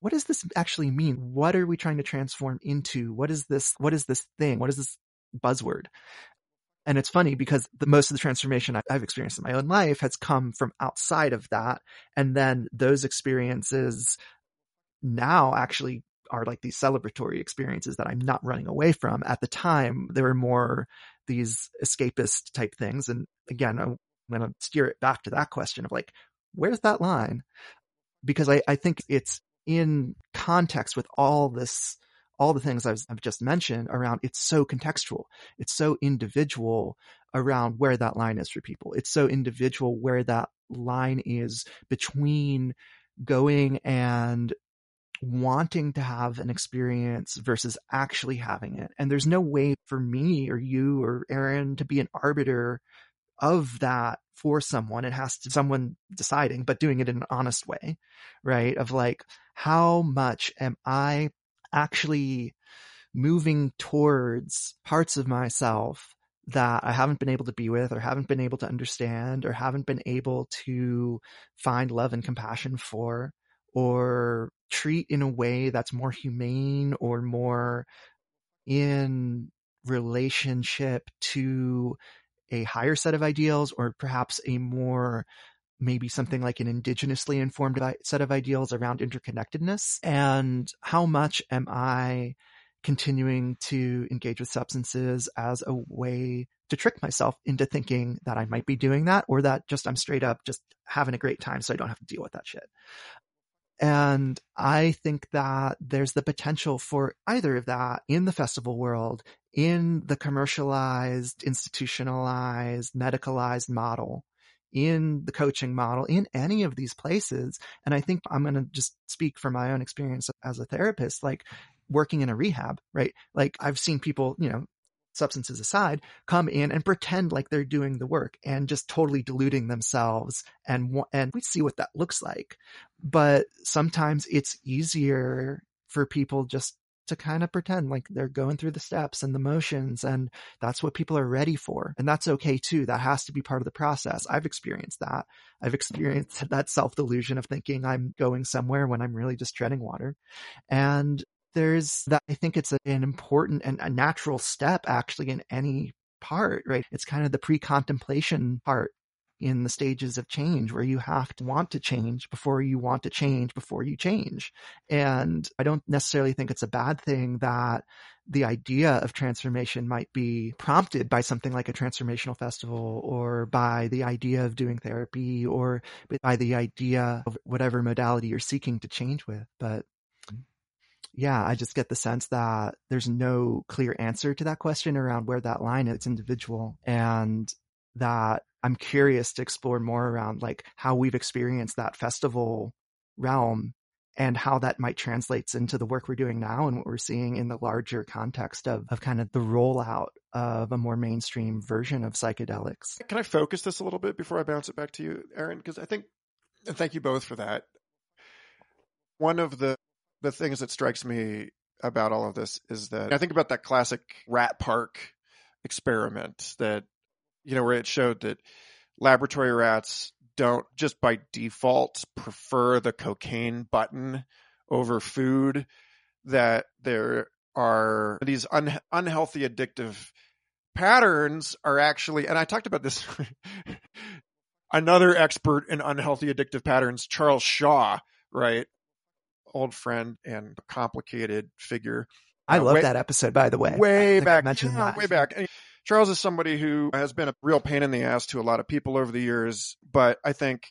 what does this actually mean? What are we trying to transform into? What is this? What is this thing? What is this buzzword? And it's funny because the most of the transformation I've experienced in my own life has come from outside of that. And then those experiences now actually are like these celebratory experiences that I'm not running away from. At the time, they were more these escapist type things. And again, I'm going to steer it back to that question of like, where's that line? Because I, I think it's in context with all this, all the things I've, just mentioned around it's so contextual. It's so individual around where that line is for people. It's so individual where that line is between going and wanting to have an experience versus actually having it. And there's no way for me or you or Ehren to be an arbiter of that for someone. It has to someone deciding, but doing it in an honest way, right? Of like, how much am I actually moving towards parts of myself that I haven't been able to be with or haven't been able to understand or haven't been able to find love and compassion for or treat in a way that's more humane or more in relationship to a higher set of ideals or perhaps a more maybe something like an indigenously informed set of ideals around interconnectedness and how much am I continuing to engage with substances as a way to trick myself into thinking that I might be doing that or that just I'm straight up just having a great time so I don't have to deal with that shit. And I think that there's the potential for either of that in the festival world, in the commercialized, institutionalized, medicalized model, in the coaching model, in any of these places. And I think I'm going to just speak from my own experience as a therapist, like working in a rehab, right? Like I've seen people, you know, substances aside, come in and pretend like they're doing the work and just totally deluding themselves. And, and we see what that looks like. But sometimes it's easier for people just to kind of pretend like they're going through the steps and the motions and that's what people are ready for. And that's okay too. That has to be part of the process. I've experienced that. I've experienced that self delusion of thinking I'm going somewhere when I'm really just treading water. And there's that I think it's an important and a natural step actually in any part, right? It's kind of the pre-contemplation part in the stages of change where you have to want to change before you want to change before you change. And I don't necessarily think it's a bad thing that the idea of transformation might be prompted by something like a transformational festival or by the idea of doing therapy or by the idea of whatever modality you're seeking to change with. But yeah, I just get the sense that there's no clear answer to that question around where that line is. Individual and that I'm curious to explore more around like how we've experienced that festival realm and how that might translates into the work we're doing now and what we're seeing in the larger context of, of kind of the rollout of a more mainstream version of psychedelics. Can I focus this a little bit before I bounce it back to you, Ehren? Because I think, and thank you both for that. One of the the things that strikes me about all of this is that I think about that classic rat park experiment that, you know, where it showed that laboratory rats don't just by default prefer the cocaine button over food, that there are these un- unhealthy addictive patterns are actually, and I talked about this. another expert in unhealthy addictive patterns, Charles Shaw, right? Old friend and complicated figure. I Uh, love way- that episode, by the way. Way think I back, mentioned yeah, way back. And Charles is somebody who has been a real pain in the ass to a lot of people over the years, but I think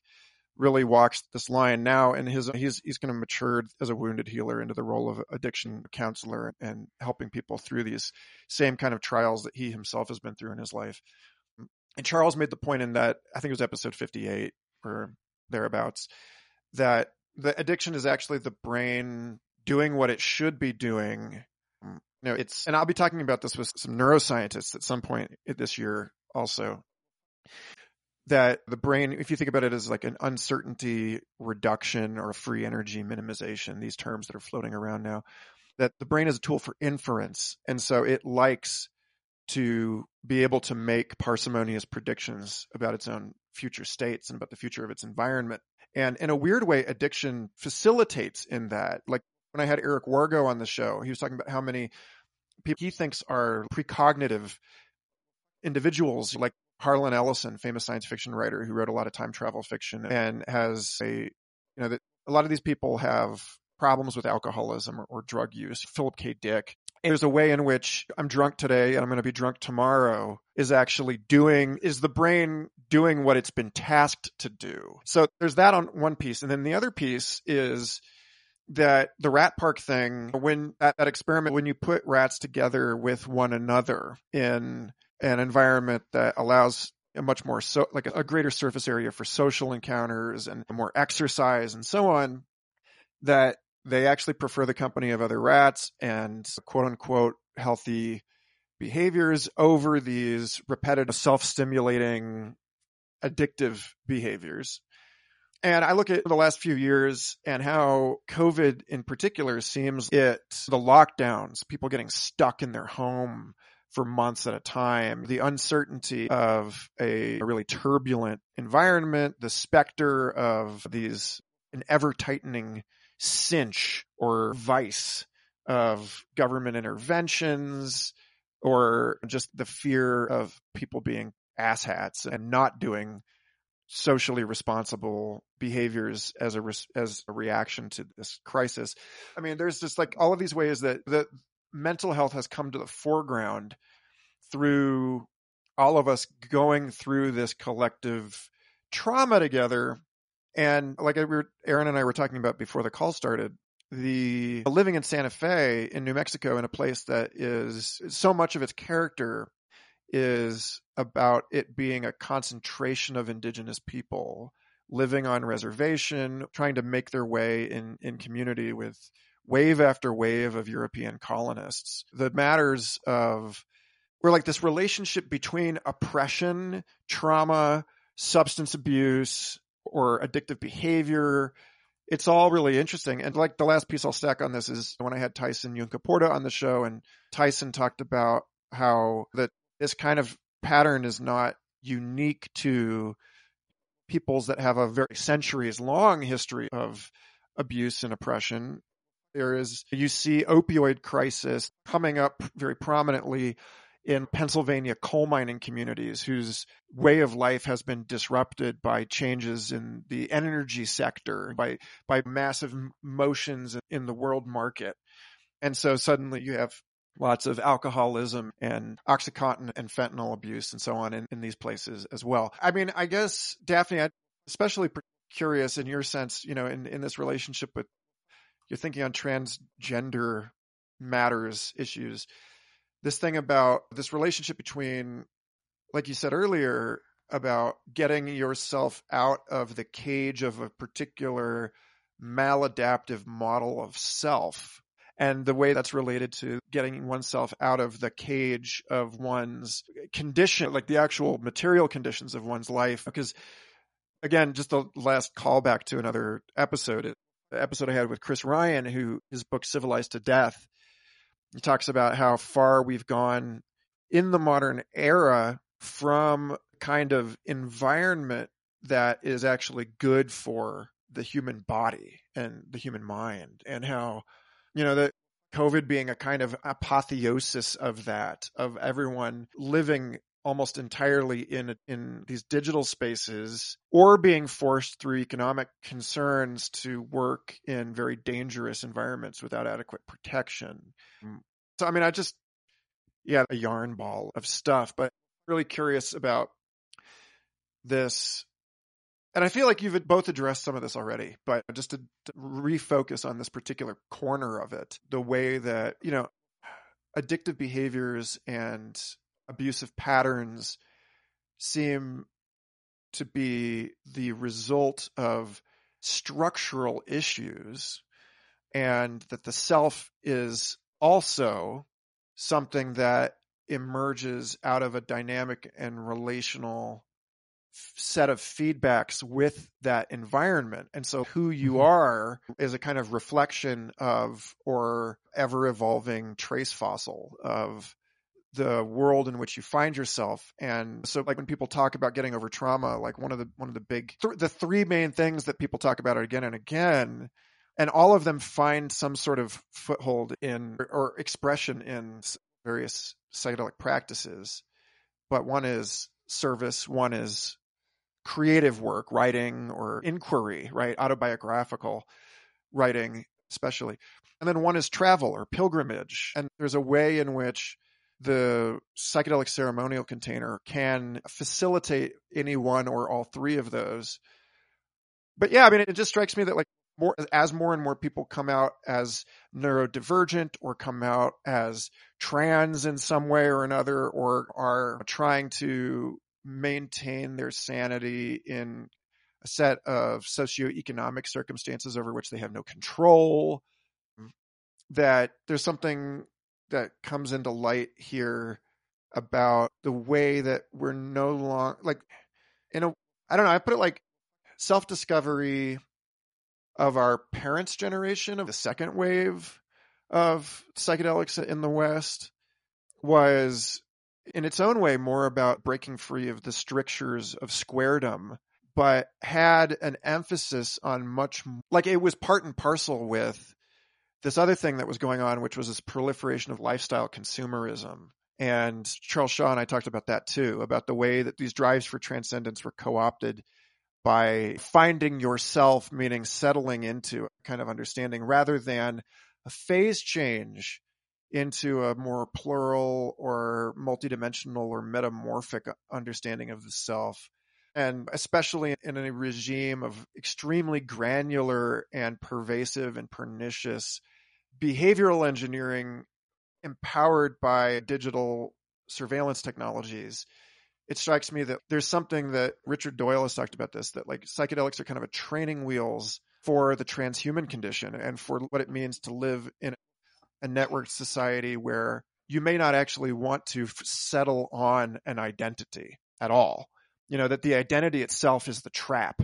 really walks this line now and his he's he's going to mature as a wounded healer into the role of addiction counselor and helping people through these same kind of trials that he himself has been through in his life. And Charles made the point in that I think it was episode 58 or thereabouts that the addiction is actually the brain doing what it should be doing you know, it's, and I'll be talking about this with some neuroscientists at some point this year also. That the brain, if you think about it as like an uncertainty reduction or a free energy minimization, these terms that are floating around now, that the brain is a tool for inference. And so it likes to be able to make parsimonious predictions about its own future states and about the future of its environment. And in a weird way, addiction facilitates in that. Like when I had Eric Wargo on the show, he was talking about how many people he thinks are precognitive individuals, like Harlan Ellison, famous science fiction writer who wrote a lot of time travel fiction and has a, you know, that a lot of these people have problems with alcoholism or, or drug use. Philip K. Dick. There's a way in which I'm drunk today and I'm going to be drunk tomorrow is actually doing, is the brain doing what it's been tasked to do. So there's that on one piece. And then the other piece is that the rat park thing, when that, that experiment, when you put rats together with one another in an environment that allows a much more so like a, a greater surface area for social encounters and more exercise and so on, that they actually prefer the company of other rats and quote unquote healthy behaviors over these repetitive self-stimulating addictive behaviors. And I look at the last few years and how COVID in particular seems it, the lockdowns, people getting stuck in their home for months at a time, the uncertainty of a really turbulent environment, the specter of these, an ever tightening cinch or vice of government interventions or just the fear of people being asshats and not doing socially responsible behaviors as a res- as a reaction to this crisis. I mean, there's just like all of these ways that that mental health has come to the foreground through all of us going through this collective trauma together. And like I, we were, Ehren and I were talking about before the call started, the living in Santa Fe in New Mexico in a place that is so much of its character is about it being a concentration of indigenous people living on reservation, trying to make their way in, in community with wave after wave of European colonists. The matters of we're like this relationship between oppression, trauma, substance abuse, or addictive behavior. It's all really interesting. And like the last piece I'll stack on this is when I had Tyson Yunkaporta on the show, and Tyson talked about how that this kind of pattern is not unique to peoples that have a very centuries long history of abuse and oppression. There is, you see opioid crisis coming up very prominently in Pennsylvania coal mining communities whose way of life has been disrupted by changes in the energy sector, by, by massive motions in the world market. And so suddenly you have lots of alcoholism and oxycontin and fentanyl abuse and so on in, in these places as well. I mean, I guess Daphne, I'm especially curious in your sense, you know, in, in this relationship with you're thinking on transgender matters issues. This thing about this relationship between, like you said earlier, about getting yourself out of the cage of a particular maladaptive model of self and the way that's related to getting oneself out of the cage of one's condition, like the actual material conditions of one's life. Because again, just the last callback to another episode, the episode I had with Chris Ryan, who his book Civilized to Death, he talks about how far we've gone in the modern era from kind of environment that is actually good for the human body and the human mind and how, you know, that COVID being a kind of apotheosis of that, of everyone living almost entirely in in these digital spaces or being forced through economic concerns to work in very dangerous environments without adequate protection. Mm. So I mean I just yeah, a yarn ball of stuff, but really curious about this and I feel like you've both addressed some of this already, but just to, to, refocus on this particular corner of it, the way that, you know, addictive behaviors and abusive patterns seem to be the result of structural issues and that the self is also something that emerges out of a dynamic and relational set of feedbacks with that environment. And so who you mm-hmm. are is a kind of reflection of or ever evolving trace fossil of the world in which you find yourself. And so like when people talk about getting over trauma, like one of the, one of the big, th- the three main things that people talk about again and again, and all of them find some sort of foothold in or, or expression in various psychedelic practices. But one is service, one is creative work, writing or inquiry, right? Autobiographical writing, especially. And then one is travel or pilgrimage. And there's a way in which the psychedelic ceremonial container can facilitate any one or all three of those. But yeah, I mean, it just strikes me that like more, as more and more people come out as neurodivergent or come out as trans in some way or another, or are trying to maintain their sanity in a set of socioeconomic circumstances over which they have no control, that there's something that comes into light here about the way that we're no longer like in a I don't know, I put it like self-discovery of our parents' generation of the second wave of psychedelics in the West was in its own way more about breaking free of the strictures of squaredom but had an emphasis on much like it was part and parcel with this other thing that was going on, which was this proliferation of lifestyle consumerism. And Charles Shaw and I talked about that too, about the way that these drives for transcendence were co-opted by finding yourself, meaning settling into kind of understanding rather than a phase change into a more plural or multidimensional or metamorphic understanding of the self. And especially in a regime of extremely granular and pervasive and pernicious behavioral engineering empowered by digital surveillance technologies, it strikes me that there's something that Richard Doyle has talked about this, that like psychedelics are kind of a training wheels for the transhuman condition and for what it means to live in a networked society where you may not actually want to f- settle on an identity at all. You know, that the identity itself is the trap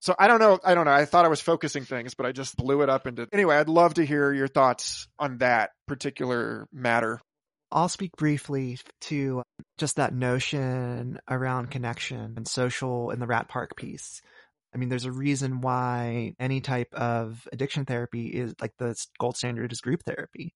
so I don't know. I don't know. I thought I was focusing things, but I just blew it up into. Anyway, I'd love to hear your thoughts on that particular matter. I'll speak briefly to just that notion around connection and social in the Rat Park piece. I mean, there's a reason why any type of addiction therapy is like the gold standard is group therapy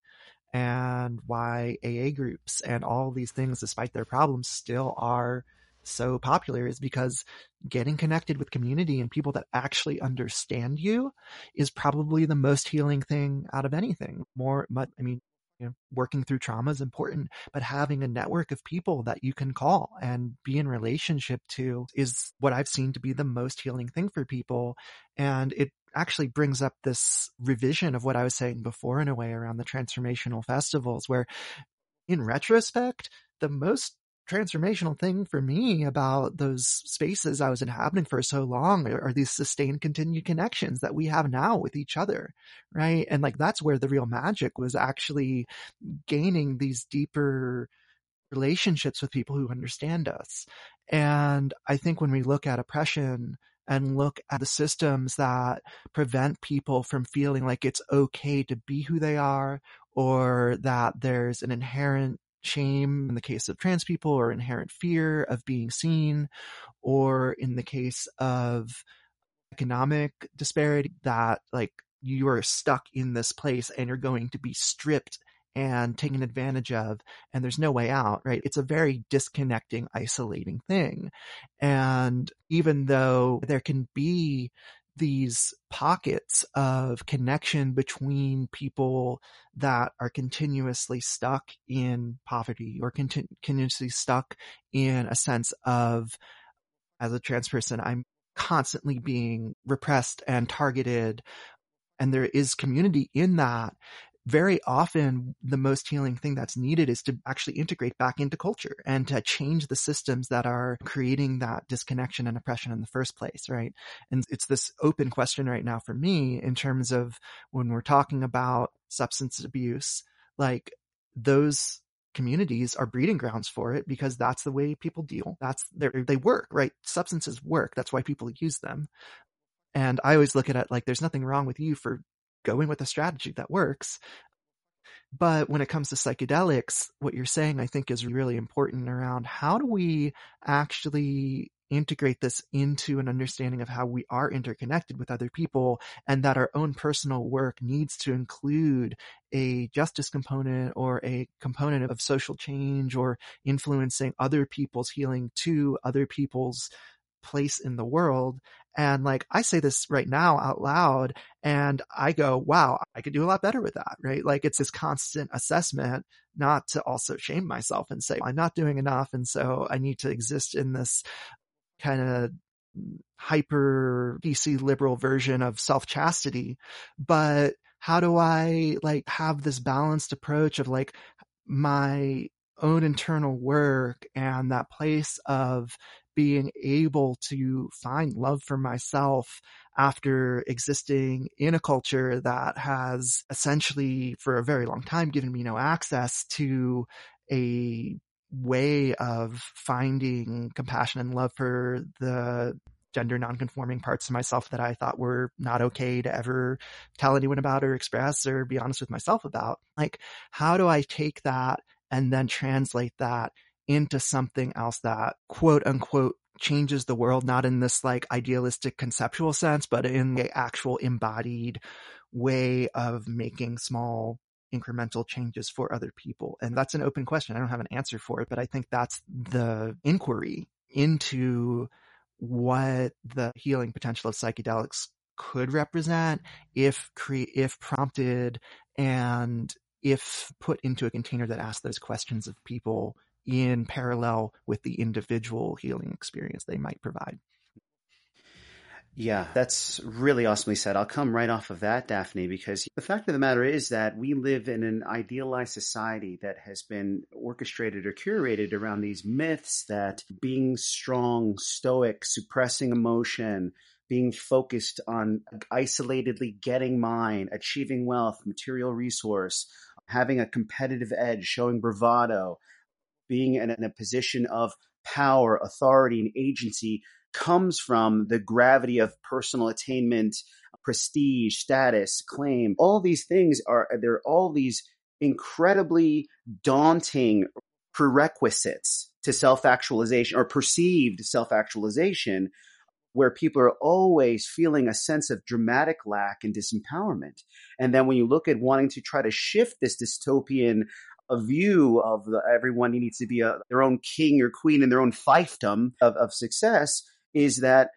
and why AA groups and all these things, despite their problems, still are so popular is because getting connected with community and people that actually understand you is probably the most healing thing out of anything. More, I mean, you know, working through trauma is important, but having a network of people that you can call and be in relationship to is what I've seen to be the most healing thing for people. And it actually brings up this revision of what I was saying before in a way around the transformational festivals where in retrospect, the most transformational thing for me about those spaces I was inhabiting for so long are, are, these sustained continued connections that we have now with each other. Right. And like that's where the real magic was actually gaining these deeper relationships with people who understand us. And I think when we look at oppression and look at the systems that prevent people from feeling like it's okay to be who they are or that there's an inherent shame in the case of trans people or inherent fear of being seen, or in the case of economic disparity that like you are stuck in this place and you're going to be stripped and taken advantage of and there's no way out, right? It's a very disconnecting, isolating thing. And even though there can be these pockets of connection between people that are continuously stuck in poverty or continuously stuck in a sense of as a trans person, I'm constantly being repressed and targeted. And there is community in that very often the most healing thing that's needed is to actually integrate back into culture and to change the systems that are creating that disconnection and oppression in the first place, right? And it's this open question right now for me in terms of when we're talking about substance abuse, like those communities are breeding grounds for it because that's the way people deal. That's they work, right? Substances work. That's why people use them. And I always look at it like there's nothing wrong with you for going with a strategy that works. But when it comes to psychedelics, what you're saying, I think is really important around how do we actually integrate this into an understanding of how we are interconnected with other people and that our own personal work needs to include a justice component or a component of social change or influencing other people's healing to other people's place in the world. And like, I say this right now out loud and I go, wow, I could do a lot better with that, right? Like it's this constant assessment, not to also shame myself and say, I'm not doing enough. And so I need to exist in this kind of hyper PC liberal version of self chastity. But how do I like have this balanced approach of like my own internal work and that place of being able to find love for myself after existing in a culture that has essentially for a very long time given me no access to a way of finding compassion and love for the gender nonconforming parts of myself that I thought were not okay to ever tell anyone about or express or be honest with myself about. Like, how do I take that and then translate that into something else that quote unquote changes the world, not in this like idealistic conceptual sense, but in the actual embodied way of making small incremental changes for other people. And that's an open question. I don't have an answer for it, but I think that's the inquiry into what the healing potential of psychedelics could represent if cre- if prompted and if put into a container that asks those questions of people in parallel with the individual healing experience they might provide. Yeah, that's really awesomely said. I'll come right off of that, Daphne, because the fact of the matter is that we live in an idealized society that has been orchestrated or curated around these myths that being strong, stoic, suppressing emotion, being focused on isolatedly getting mine, achieving wealth, material resource, having a competitive edge, showing bravado, being in, a position of power, authority, and agency comes from the gravity of personal attainment, prestige, status, claim. All these things are, there are all these incredibly daunting prerequisites to self actualization or perceived self actualization where people are always feeling a sense of dramatic lack and disempowerment. And then when you look at wanting to try to shift this dystopian a view of the, everyone needs to be a, their own king or queen in their own fiefdom of, of success is that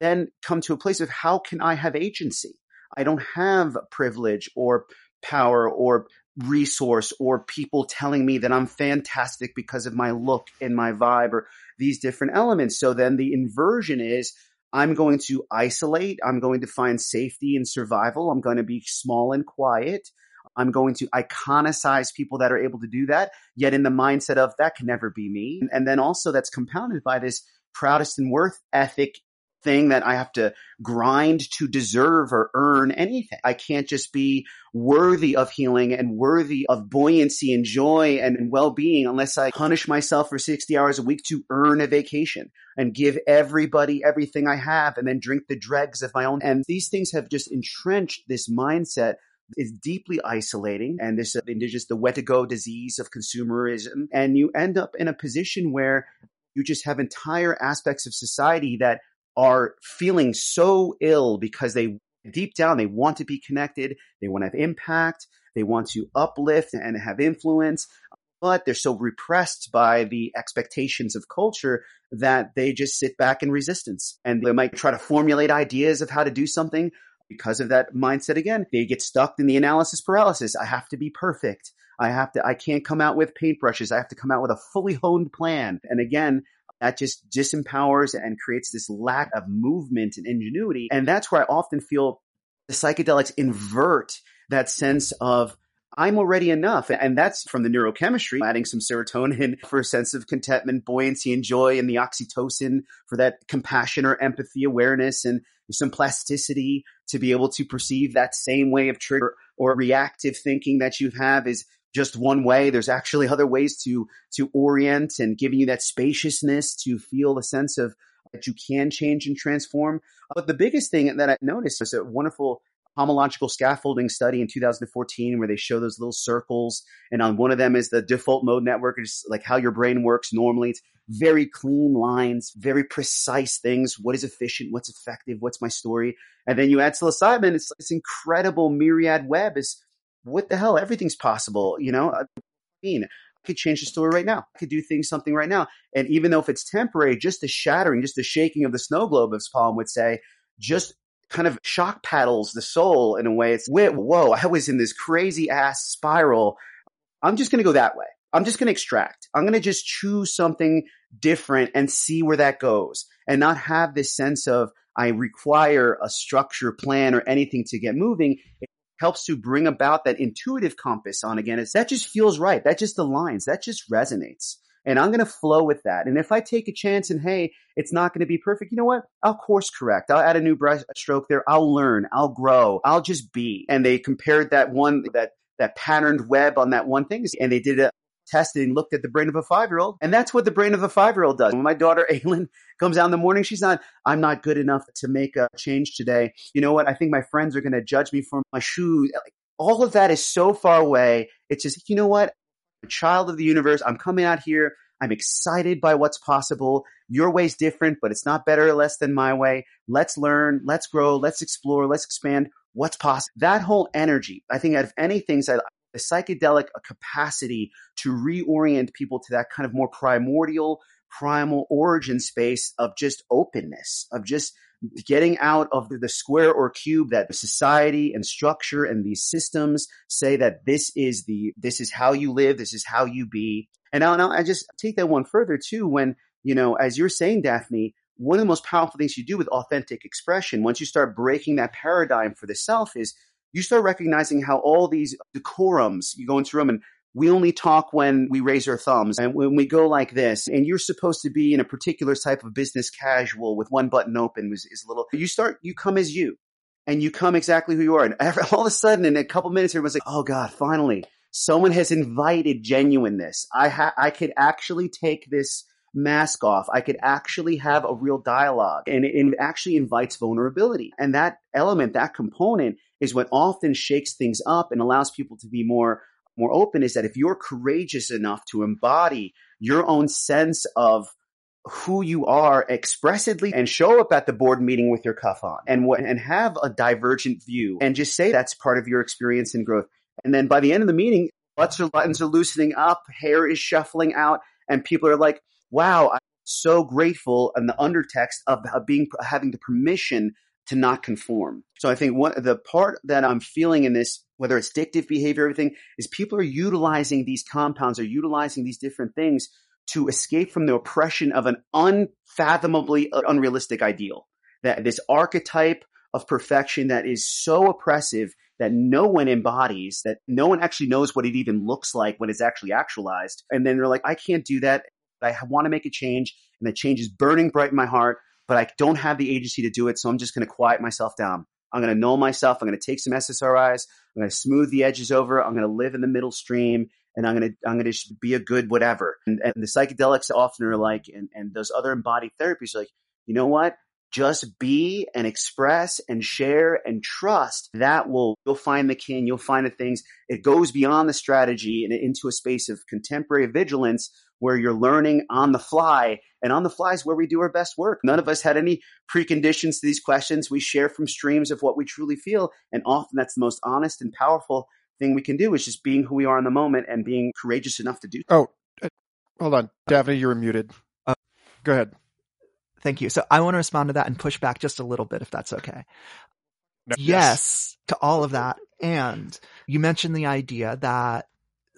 then come to a place of how can I have agency? I don't have privilege or power or resource or people telling me that I'm fantastic because of my look and my vibe or these different elements. So then the inversion is I'm going to isolate. I'm going to find safety and survival. I'm going to be small and quiet. I'm going to iconicize people that are able to do that, yet in the mindset of that can never be me. And then also that's compounded by this Protestant work ethic thing that I have to grind to deserve or earn anything. I can't just be worthy of healing and worthy of buoyancy and joy and well-being unless I punish myself for 60 hours a week to earn a vacation and give everybody everything I have and then drink the dregs of my own. And these things have just entrenched this mindset is deeply isolating and this uh, indigenous the wetiko disease of consumerism and you end up in a position where you just have entire aspects of society that are feeling so ill because they deep down they want to be connected they want to have impact they want to uplift and have influence but they're so repressed by the expectations of culture that they just sit back in resistance. And they might try to formulate ideas of how to do something because of that mindset again. They get stuck in the analysis paralysis. I have to be perfect. I have to i can't come out with paintbrushes. I have to come out with a fully honed plan. And again that just disempowers and creates this lack of movement and ingenuity and that's where i often feel the psychedelics invert that sense of I'm already enough. And that's from the neurochemistry, adding some serotonin for a sense of contentment, buoyancy, and joy, and the oxytocin for that compassion or empathy awareness, and some plasticity to be able to perceive that same way of trigger or reactive thinking that you have is just one way. There's actually other ways to to orient and giving you that spaciousness to feel a sense of that you can change and transform. But the biggest thing that I noticed was a wonderful homological scaffolding study in 2014 where they show those little circles. And on one of them is the default mode network, is like how your brain works normally. It's very clean lines, very precise things. What is efficient? What's effective? What's my story? And then you add psilocybin. It's this incredible myriad web is what the hell? Everything's possible. You know, I mean, I could change the story right now. I could do things, something right now. And even though if it's temporary, just the shattering, just the shaking of the snow globe, as Palm would say, just kind of shock paddles the soul in a way. It's whoa, I was in this crazy ass spiral. I'm just going to go that way. I'm just going to extract. I'm going to just choose something different and see where that goes and not have this sense of I require a structure plan or anything to get moving. It helps to bring about that intuitive compass on again. It's that just feels right. That just aligns. That just resonates and I'm going to flow with that. And if I take a chance and hey, it's not going to be perfect, you know what? I'll course correct. I'll add a new brush stroke there. I'll learn. I'll grow. I'll just be. And they compared that one, that, that patterned web on that one thing and they did a test and looked at the brain of a five year old. And that's what the brain of a five year old does. When my daughter Aylin comes out in the morning, she's not, I'm not good enough to make a change today. You know what? I think my friends are going to judge me for my shoes. All of that is so far away. It's just, you know what? a child of the universe. I'm coming out here. I'm excited by what's possible. Your way's different, but it's not better or less than my way. Let's learn, let's grow, let's explore, let's expand what's possible. That whole energy, I think out of anything, the psychedelic uh, capacity to reorient people to that kind of more primordial, primal origin space of just openness, of just getting out of the square or cube that society and structure and these systems say that this is the this is how you live this is how you be. And now I just take that one further too when you know as you're saying daphne one of the most powerful things you do with authentic expression once you start breaking that paradigm for the self is you start recognizing how all these decorums you go into a room and we only talk when we raise our thumbs. And when we go like this and you're supposed to be in a particular type of business casual with one button open is, is a little you start you come as you. And you come exactly who you are. And all of a sudden in a couple minutes everyone's like oh god finally someone has invited genuineness. I ha- i could actually take this mask off. I could actually have a real dialogue. And it, it actually invites vulnerability. And that element that component is what often shakes things up and allows people to be more more open is that if you're courageous enough to embody your own sense of who you are expressively and show up at the board meeting with your cuff on and and have a divergent view and just say that's part of your experience and growth. And then by the end of the meeting, butts or buttons are loosening up, hair is shuffling out, and people are like, wow, I'm so grateful. And the undertext of being, having the permission to not conform. So I think one the part that I'm feeling in this, whether it's addictive behavior, everything, is people are utilizing these compounds, are utilizing these different things to escape from the oppression of an unfathomably uh, unrealistic ideal. That this archetype of perfection that is so oppressive that no one embodies, that no one actually knows what it even looks like when it's actually actualized. And then they're like, I can't do that. I want to make a change. And the change is burning bright in my heart but I don't have the agency to do it. So I'm just going to quiet myself down. I'm going to know myself. I'm going to take some SSRIs. I'm going to smooth the edges over. I'm going to live in the middle stream and I'm going to, I'm going to be a good whatever. And, and the psychedelics often are like, and, and those other embodied therapies are like, you know what? just be and express and share and trust that will you'll find the kin you'll find the things it goes beyond the strategy and into a space of contemporary vigilance where you're learning on the fly and on the fly is where we do our best work none of us had any preconditions to these questions we share from streams of what we truly feel and often that's the most honest and powerful thing we can do is just being who we are in the moment and being courageous enough to do oh uh, hold on daphne you were muted uh, go ahead Thank you. So I want to respond to that and push back just a little bit if that's okay. No, yes. yes to all of that. And you mentioned the idea that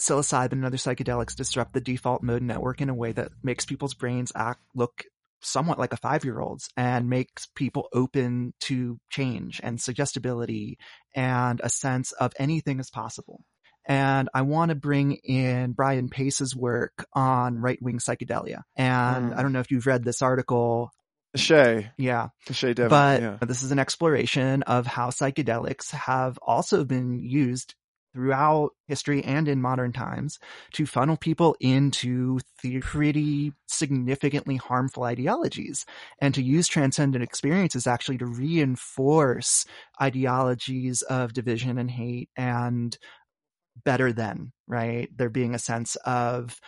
psilocybin and other psychedelics disrupt the default mode network in a way that makes people's brains act look somewhat like a five year old's and makes people open to change and suggestibility and a sense of anything is possible. And I want to bring in Brian Pace's work on right wing psychedelia. And mm. I don't know if you've read this article. Shay. Yeah. Shay Devon. But yeah. this is an exploration of how psychedelics have also been used throughout history and in modern times to funnel people into the pretty significantly harmful ideologies and to use transcendent experiences actually to reinforce ideologies of division and hate and better than, right? There being a sense of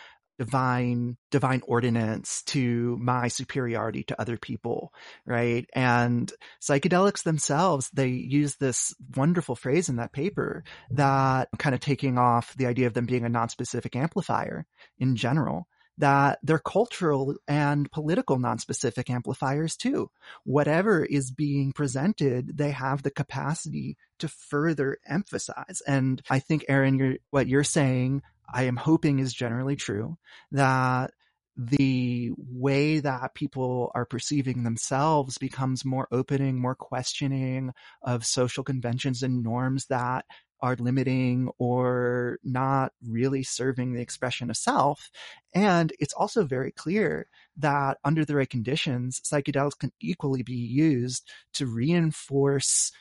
divine divine ordinance to my superiority to other people right and psychedelics themselves they use this wonderful phrase in that paper that kind of taking off the idea of them being a non-specific amplifier in general that they're cultural and political non-specific amplifiers too. Whatever is being presented, they have the capacity to further emphasize. And I think, Ehren, you're, what you're saying, I am hoping is generally true that the way that people are perceiving themselves becomes more opening, more questioning of social conventions and norms that are limiting or not really serving the expression of self. And it's also very clear that under the right conditions, psychedelics can equally be used to reinforce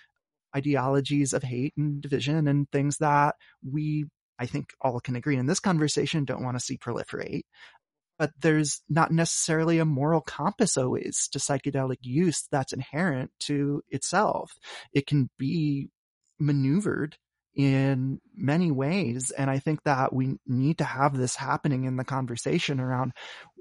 ideologies of hate and division and things that we, I think all can agree in this conversation don't want to see proliferate. But there's not necessarily a moral compass always to psychedelic use that's inherent to itself. It can be maneuvered in many ways. And I think that we need to have this happening in the conversation around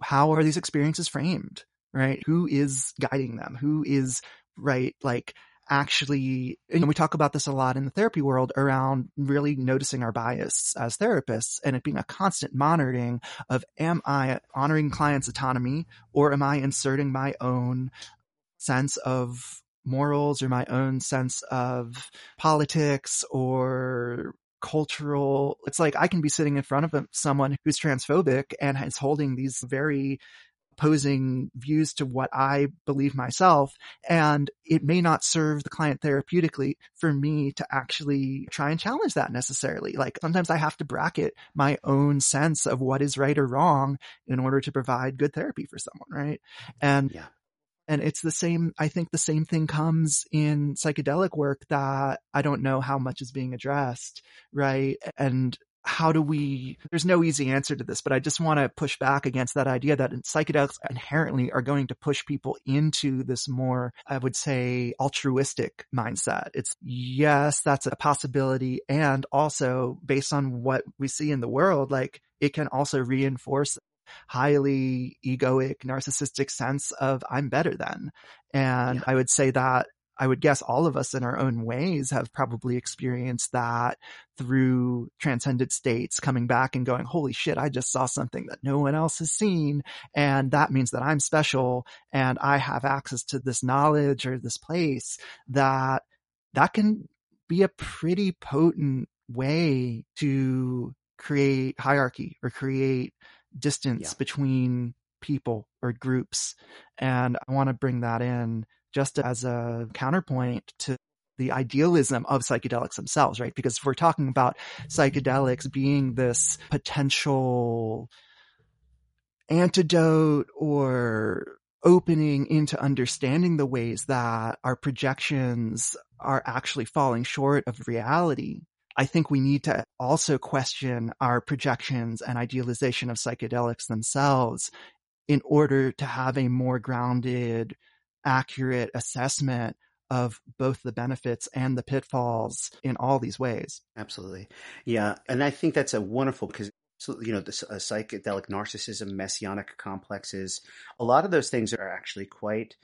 how are these experiences framed, right? Who is guiding them? Who is, right, like, actually, and we talk about this a lot in the therapy world around really noticing our bias as therapists and it being a constant monitoring of am I honoring clients' autonomy or am I inserting my own sense of morals or my own sense of politics or cultural it's like i can be sitting in front of someone who's transphobic and is holding these very opposing views to what i believe myself and it may not serve the client therapeutically for me to actually try and challenge that necessarily. Like sometimes i have to bracket my own sense of what is right or wrong in order to provide good therapy for someone right? And yeah. and it's the same, I think the same thing comes in psychedelic work that I don't know how much is being addressed, right? And how do we there's no easy answer to this but i just want to push back against that idea that psychedelics inherently are going to push people into this more i would say altruistic mindset it's yes that's a possibility and also based on what we see in the world like it can also reinforce highly egoic, narcissistic sense of I'm better than. And yeah. I would say that I would guess all of us in our own ways have probably experienced that through transcended states coming back and going, holy shit, I just saw something that no one else has seen. And that means that I'm special and I have access to this knowledge or this place that that can be a pretty potent way to create hierarchy or create distance yeah. between people or groups. And I want to bring that in just as a counterpoint to the idealism of psychedelics themselves, right? Because if we're talking about psychedelics being this potential antidote or opening into understanding the ways that our projections are actually falling short of reality, I think we need to also question our projections and idealization of psychedelics themselves in order to have a more grounded accurate assessment of both the benefits and the pitfalls in all these ways. Absolutely. Yeah. And I think that's a wonderful because you know, the uh, psychedelic narcissism, messianic complexes, a lot of those things are actually quite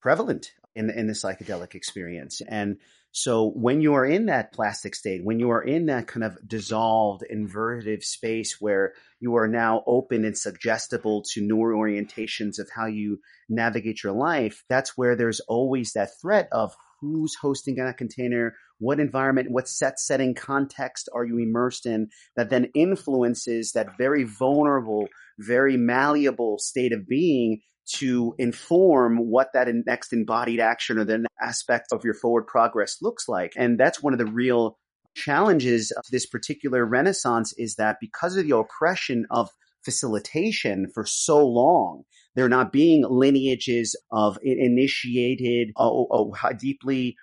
prevalent in in the psychedelic experience. And so when you are in that plastic state, when you are in that kind of dissolved, inverted space where you are now open and suggestible to newer orientations of how you navigate your life, that's where there's always that threat of who's hosting that container, what environment, what set setting context are you immersed in that then influences that very vulnerable, very malleable state of being to inform what that next embodied action or the aspect of your forward progress looks like. And that's one of the real challenges of this particular renaissance is that because of the oppression of facilitation for so long, there not being lineages of initiated, uh, oh, oh, deeply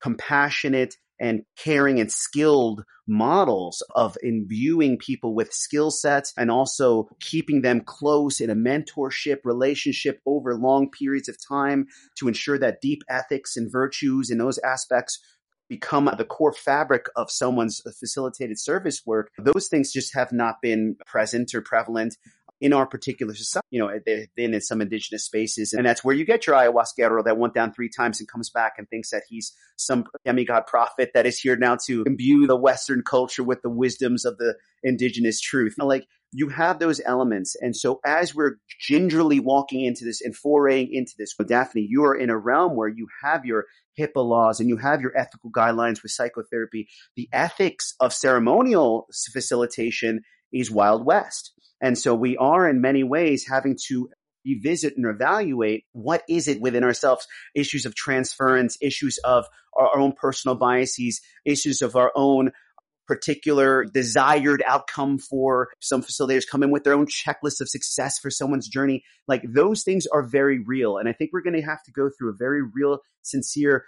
compassionate and caring and skilled models of imbuing people with skill sets and also keeping them close in a mentorship relationship over long periods of time to ensure that deep ethics and virtues and those aspects become the core fabric of someone's facilitated service work, those things just have not been present or prevalent in our particular society. You know, they've been in some indigenous spaces, and that's where you get your ayahuasquero that went down three times and comes back and thinks that he's some demigod prophet that is here now to imbue the Western culture with the wisdoms of the indigenous truth. Like you have those elements. And so as we're gingerly walking into this and foraying into this, Daphne, you are in a realm where you have your HIPAA laws and you have your ethical guidelines with psychotherapy. The ethics of ceremonial facilitation is Wild West. And so we are in many ways having to revisit and evaluate what is it within ourselves, issues of transference, issues of our, our own personal biases, issues of our own particular desired outcome for some facilitators come in with their own checklist of success for someone's journey. Like those things are very real. And I think we're going to have to go through a very real, sincere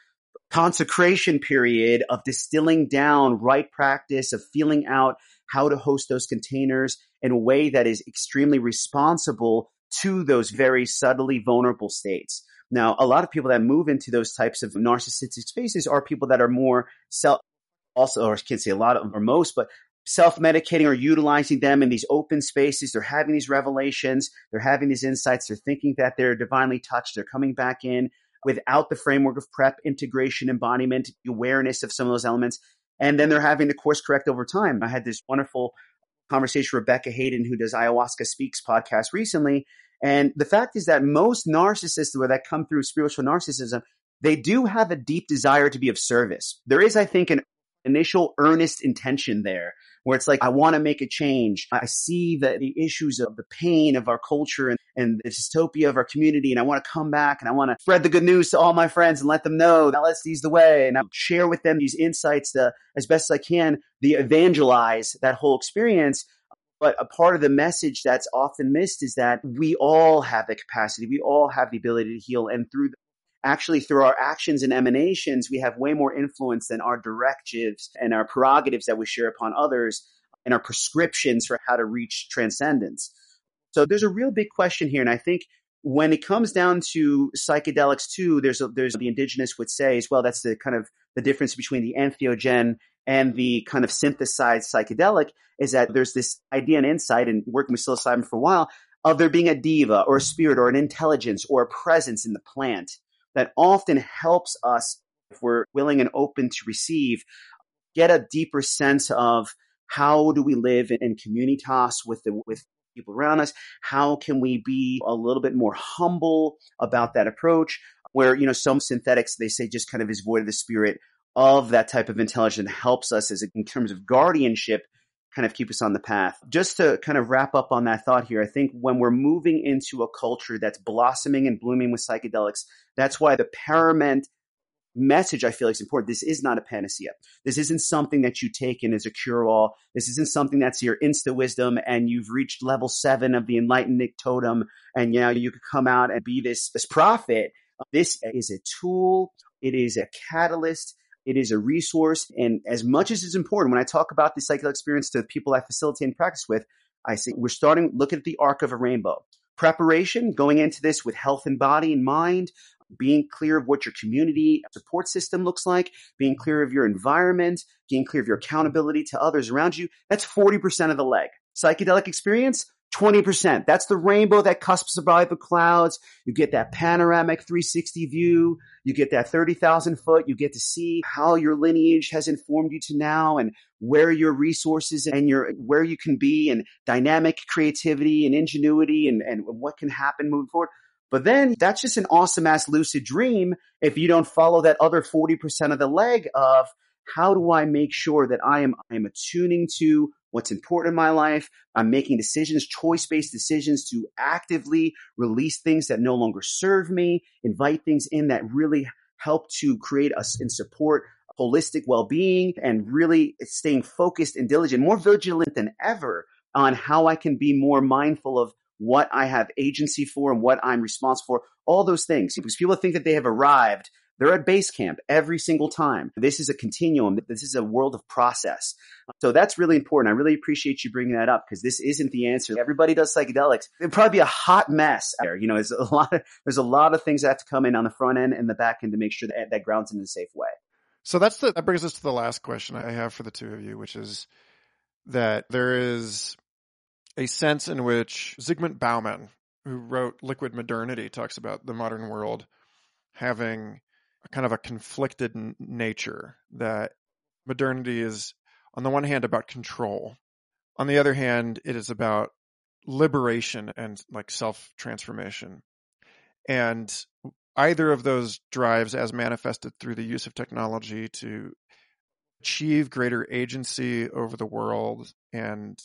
consecration period of distilling down right practice, of feeling out how to host those containers in a way that is extremely responsible to those very subtly vulnerable states. Now, a lot of people that move into those types of narcissistic spaces are people that are more self, also, or I can't say a lot of or most, but self-medicating or utilizing them in these open spaces. They're having these revelations. They're having these insights. They're thinking that they're divinely touched. They're coming back in without the framework of prep, integration, embodiment, awareness of some of those elements. And then they're having to course correct over time. I had this wonderful conversation with Rebecca Hayden, who does Ayahuasca Speaks podcast recently. And the fact is that most narcissists where that come through spiritual narcissism, they do have a deep desire to be of service. There is, I think, an initial earnest intention there where it's like, I want to make a change. I see the, the issues of the pain of our culture and, and the dystopia of our community. And I want to come back and I want to spread the good news to all my friends and let them know that LSD's the way. And I share with them these insights to, as best as I can, the evangelize that whole experience. But a part of the message that's often missed is that we all have the capacity. We all have the ability to heal. And through actually through our actions and emanations, we have way more influence than our directives and our prerogatives that we share upon others and our prescriptions for how to reach transcendence. So there's a real big question here. And I think when it comes down to psychedelics too, there's a, there's the indigenous would say as well, that's the kind of the difference between the entheogen and the kind of synthesized psychedelic is that there's this idea and insight and working with psilocybin for a while of there being a diva or a spirit or an intelligence or a presence in the plant that often helps us, if we're willing and open to receive, get a deeper sense of how do we live in communitas with the, with people around us? How can we be a little bit more humble about that approach? Where, you know, some synthetics, they say just kind of is void of the spirit of that type of intelligence helps us as in terms of guardianship kind of keep us on the path. Just to kind of wrap up on that thought here, I think when we're moving into a culture that's blossoming and blooming with psychedelics, that's why the paramount message I feel like is important. This is not a panacea. This isn't something that you take in as a cure all. This isn't something that's your insta wisdom and you've reached level seven of the enlightened totem and you know you could come out and be this this prophet. This is a tool. It is a catalyst. It is a resource. And as much as it's important, when I talk about the psychedelic experience to the people I facilitate and practice with, I say we're starting, look at the arc of a rainbow. Preparation, going into this with health and body and mind, being clear of what your community support system looks like, being clear of your environment, being clear of your accountability to others around you. That's 40% of the leg. Psychedelic experience, 20%. That's the rainbow that cusps above the clouds. You get that panoramic 360 view. You get that 30,000 foot. You get to see how your lineage has informed you to now and where your resources and your, where you can be and dynamic creativity and ingenuity and, and what can happen moving forward. But then that's just an awesome ass lucid dream if you don't follow that other 40% of the leg of how do I make sure that I am, I am attuning to what's important in my life. I'm making decisions, choice based decisions to actively release things that no longer serve me, invite things in that really help to create us and support holistic well being and really staying focused and diligent, more vigilant than ever on how I can be more mindful of what I have agency for and what I'm responsible for, all those things. Because people think that they have arrived they're at base camp every single time. This is a continuum. This is a world of process. So that's really important. I really appreciate you bringing that up because this isn't the answer. Everybody does psychedelics. It'd probably be a hot mess there. You know, there's a lot of, there's a lot of things that have to come in on the front end and the back end to make sure that that grounds in a safe way. So that's the, that brings us to the last question I have for the two of you, which is that there is a sense in which Zygmunt Bauman, who wrote Liquid Modernity, talks about the modern world having kind of a conflicted n- nature that modernity is on the one hand about control. On the other hand it is about liberation and like self transformation and either of those drives as manifested through the use of technology to achieve greater agency over the world and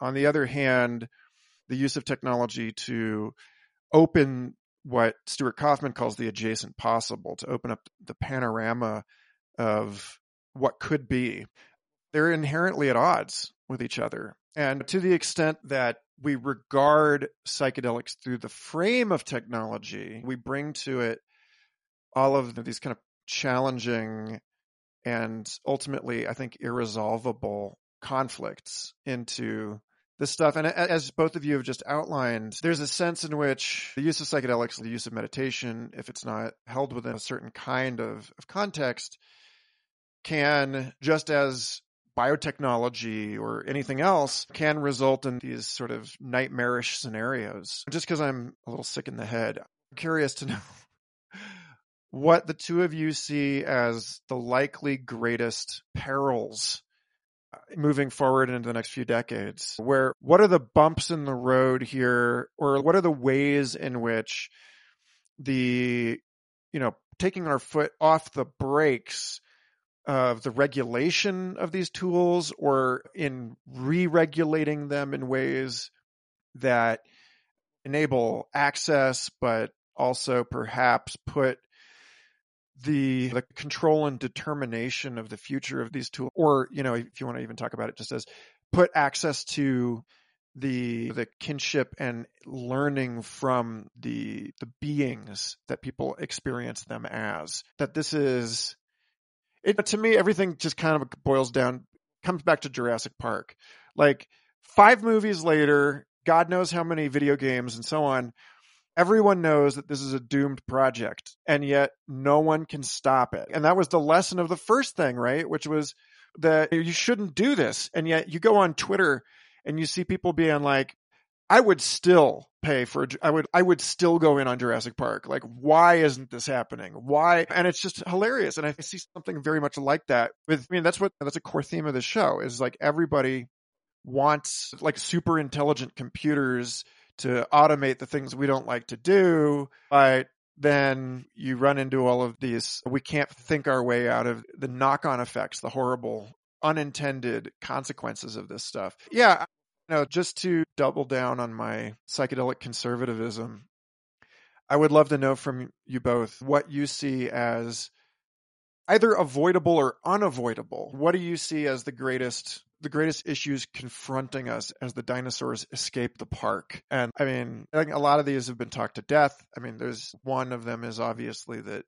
on the other hand the use of technology to open what Stuart Kauffman calls the adjacent possible to open up the panorama of what could be. They're inherently at odds with each other. And to the extent that we regard psychedelics through the frame of technology, we bring to it all of these kind of challenging and ultimately, I think, irresolvable conflicts into this stuff. And as both of you have just outlined, there's a sense in which the use of psychedelics, the use of meditation, if it's not held within a certain kind of, of context, can, just as biotechnology or anything else, can result in these sort of nightmarish scenarios. Just because I'm a little sick in the head, I'm curious to know what the two of you see as the likely greatest perils moving forward into the next few decades where what are the bumps in the road here or what are the ways in which the you know taking our foot off the brakes of the regulation of these tools or in re-regulating them in ways that enable access but also perhaps put the the control and determination of the future of these tools or you know if you want to even talk about it just as put access to the the kinship and learning from the the beings that people experience them as that this is it to me everything just kind of boils down comes back to Jurassic Park. Like 5 movies later god knows how many video games and so on everyone knows that this is a doomed project and yet no one can stop it. And that was the lesson of the first thing, right? Which was that you shouldn't do this. And yet you go on Twitter and you see people being like, I would still pay for, I would, I would still go in on Jurassic Park. Like, why isn't this happening? Why? And it's just hilarious. And I see something very much like that with, I mean, that's what, that's a core theme of the show is like everybody wants like super intelligent computers to automate the things we don't like to do, but then you run into all of these, we can't think our way out of the knock on effects, the horrible unintended consequences of this stuff. Yeah. You just to double down on my psychedelic conservatism, I would love to know from you both what you see as either avoidable or unavoidable. What do you see as the greatest the greatest issues confronting us as the dinosaurs escape the park. And I mean, I think a lot of these have been talked to death. I mean, there's one of them is obviously that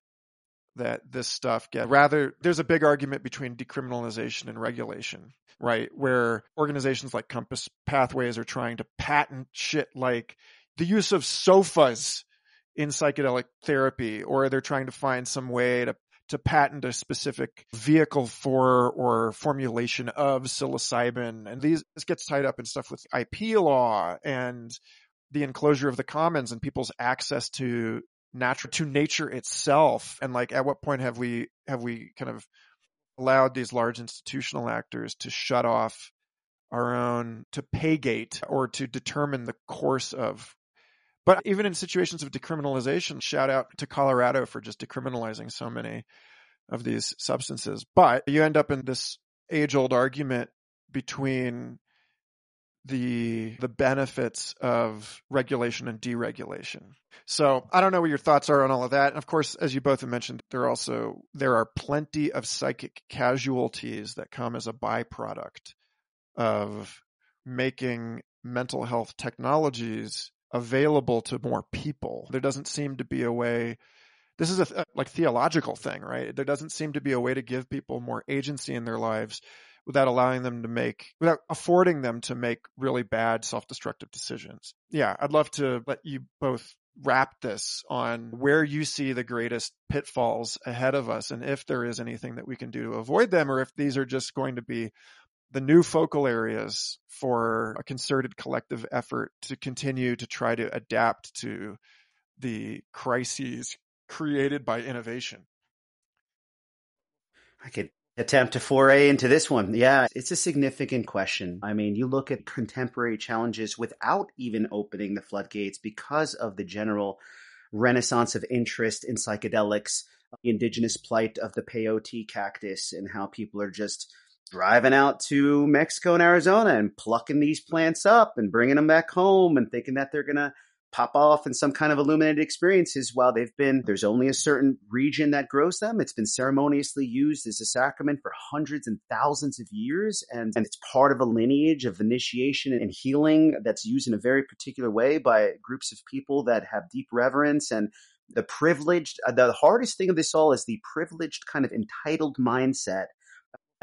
that this stuff get rather there's a big argument between decriminalization and regulation right where organizations like compass pathways are trying to patent shit like the use of sofas in psychedelic therapy, or they're trying to find some way to to patent a specific vehicle for or formulation of psilocybin. And these this gets tied up in stuff with IP law and the enclosure of the commons and people's access to natural to nature itself. And like at what point have we have we kind of allowed these large institutional actors to shut off our own to pay gate or to determine the course of but even in situations of decriminalization, shout out to Colorado for just decriminalizing so many of these substances. But you end up in this age old argument between the the benefits of regulation and deregulation. So I don't know what your thoughts are on all of that. And of course, as you both have mentioned, there also there are plenty of psychic casualties that come as a byproduct of making mental health technologies available to more people. There doesn't seem to be a way this is a like theological thing, right? There doesn't seem to be a way to give people more agency in their lives without allowing them to make without affording them to make really bad self-destructive decisions. Yeah, I'd love to let you both wrap this on where you see the greatest pitfalls ahead of us and if there is anything that we can do to avoid them or if these are just going to be the new focal areas for a concerted collective effort to continue to try to adapt to the crises created by innovation. I could attempt to foray into this one. Yeah, it's a significant question. I mean, you look at contemporary challenges without even opening the floodgates because of the general renaissance of interest in psychedelics, the indigenous plight of the peyote cactus, and how people are just driving out to Mexico and Arizona and plucking these plants up and bringing them back home and thinking that they're going to pop off in some kind of illuminated experiences while they've been there's only a certain region that grows them. It's been ceremoniously used as a sacrament for hundreds and thousands of years and, and it's part of a lineage of initiation and healing that's used in a very particular way by groups of people that have deep reverence. And the privileged the hardest thing of this all is the privileged kind of entitled mindset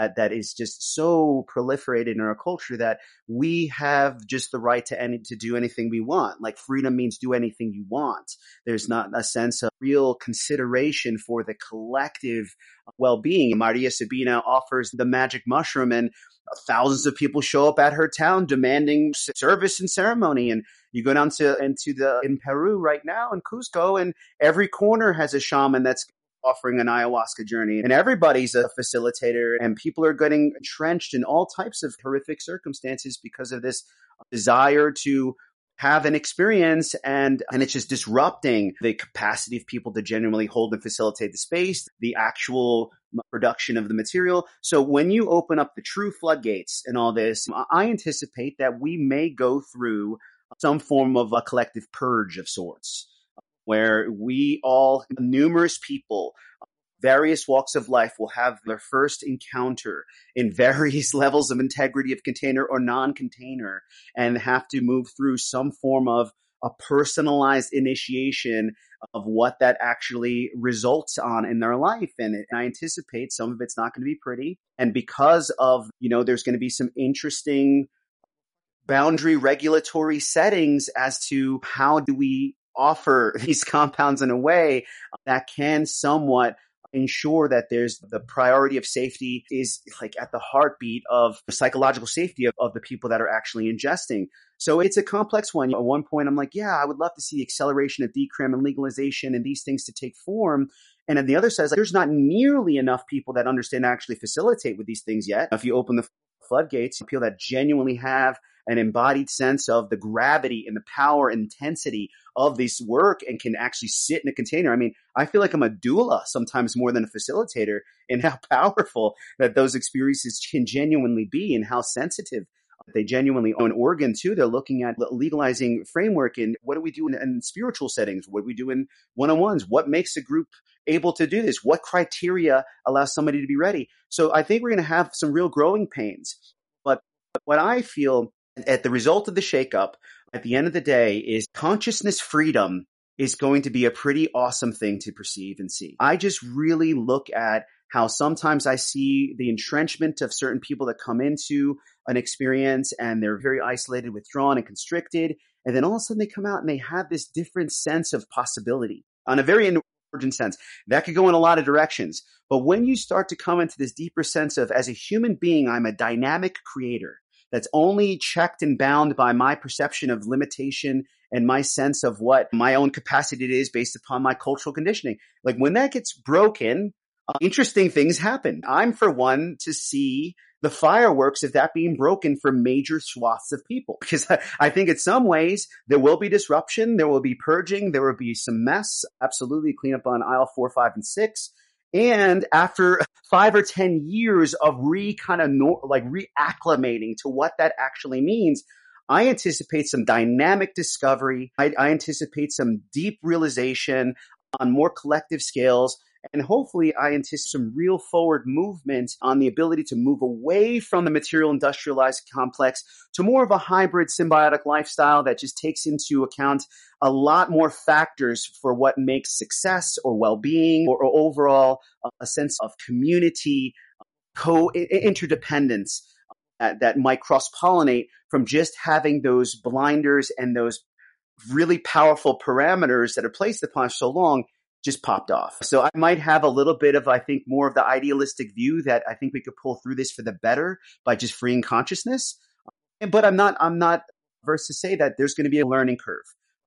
uh, that is just so proliferated in our culture that we have just the right to any to do anything we want. Like freedom means do anything you want. There's not a sense of real consideration for the collective well-being. Maria Sabina offers the magic mushroom and thousands of people show up at her town demanding service and ceremony and you go down to into the in Peru right now in Cusco and every corner has a shaman that's offering an ayahuasca journey. And everybody's a facilitator and people are getting entrenched in all types of horrific circumstances because of this desire to have an experience and and it's just disrupting the capacity of people to genuinely hold and facilitate the space the actual production of the material. So when you open up the true floodgates and all this i anticipate that we may go through some form of a collective purge of sorts where we all, numerous people, various walks of life will have their first encounter in various levels of integrity of container or non-container and have to move through some form of a personalized initiation of what that actually results on in their life. And I anticipate some of it's not going to be pretty. And because of, you know, there's going to be some interesting boundary regulatory settings as to how do we offer these compounds in a way that can somewhat ensure that there's the priority of safety is like at the heartbeat of the psychological safety of, of the people that are actually ingesting. So it's a complex one. At one point, I'm like, yeah, I would love to see the acceleration of decrim and legalization and these things to take form. And then the other side like, there's not nearly enough people that understand actually facilitate with these things yet. If you open the floodgates, people that genuinely have an embodied sense of the gravity and the power intensity of this work and can actually sit in a container. I mean, I feel like I'm a doula sometimes more than a facilitator and how powerful that those experiences can genuinely be and how sensitive they genuinely own organ too. They're looking at legalizing framework and what do we do in, in spiritual settings? What do we do in one-on-ones? What makes a group able to do this? What criteria allows somebody to be ready? So I think we're going to have some real growing pains. But what I feel at the result of the shakeup, at the end of the day, is consciousness freedom is going to be a pretty awesome thing to perceive and see. I just really look at how sometimes I see the entrenchment of certain people that come into an experience and they're very isolated, withdrawn, and constricted. And then all of a sudden they come out and they have this different sense of possibility on a very emergent sense. That could go in a lot of directions. But when you start to come into this deeper sense of, as a human being, I'm a dynamic creator that's only checked and bound by my perception of limitation and my sense of what my own capacity is based upon my cultural conditioning. Like when that gets broken, uh, interesting things happen. I'm for one to see the fireworks of that being broken for major swaths of people. Because I, I think in some ways there will be disruption, there will be purging, there will be some mess. Absolutely clean up on aisle four, five, and six. And after five or 10 years of re kind of no, like reacclimating to what that actually means, I anticipate some dynamic discovery. I, I anticipate some deep realization on more collective scales and hopefully, I anticipate some real forward movement on the ability to move away from the material industrialized complex to more of a hybrid symbiotic lifestyle that just takes into account a lot more factors for what makes success or well being or, or, overall a sense of community, co interdependence. Uh, that might cross pollinate from just having those blinders and those really powerful parameters that are placed upon so long just popped off. So I might have a little bit of, I think, more of the idealistic view that I think we could pull through this for the better by just freeing consciousness. But I'm not, I'm not verse to say that there's going to be a learning curve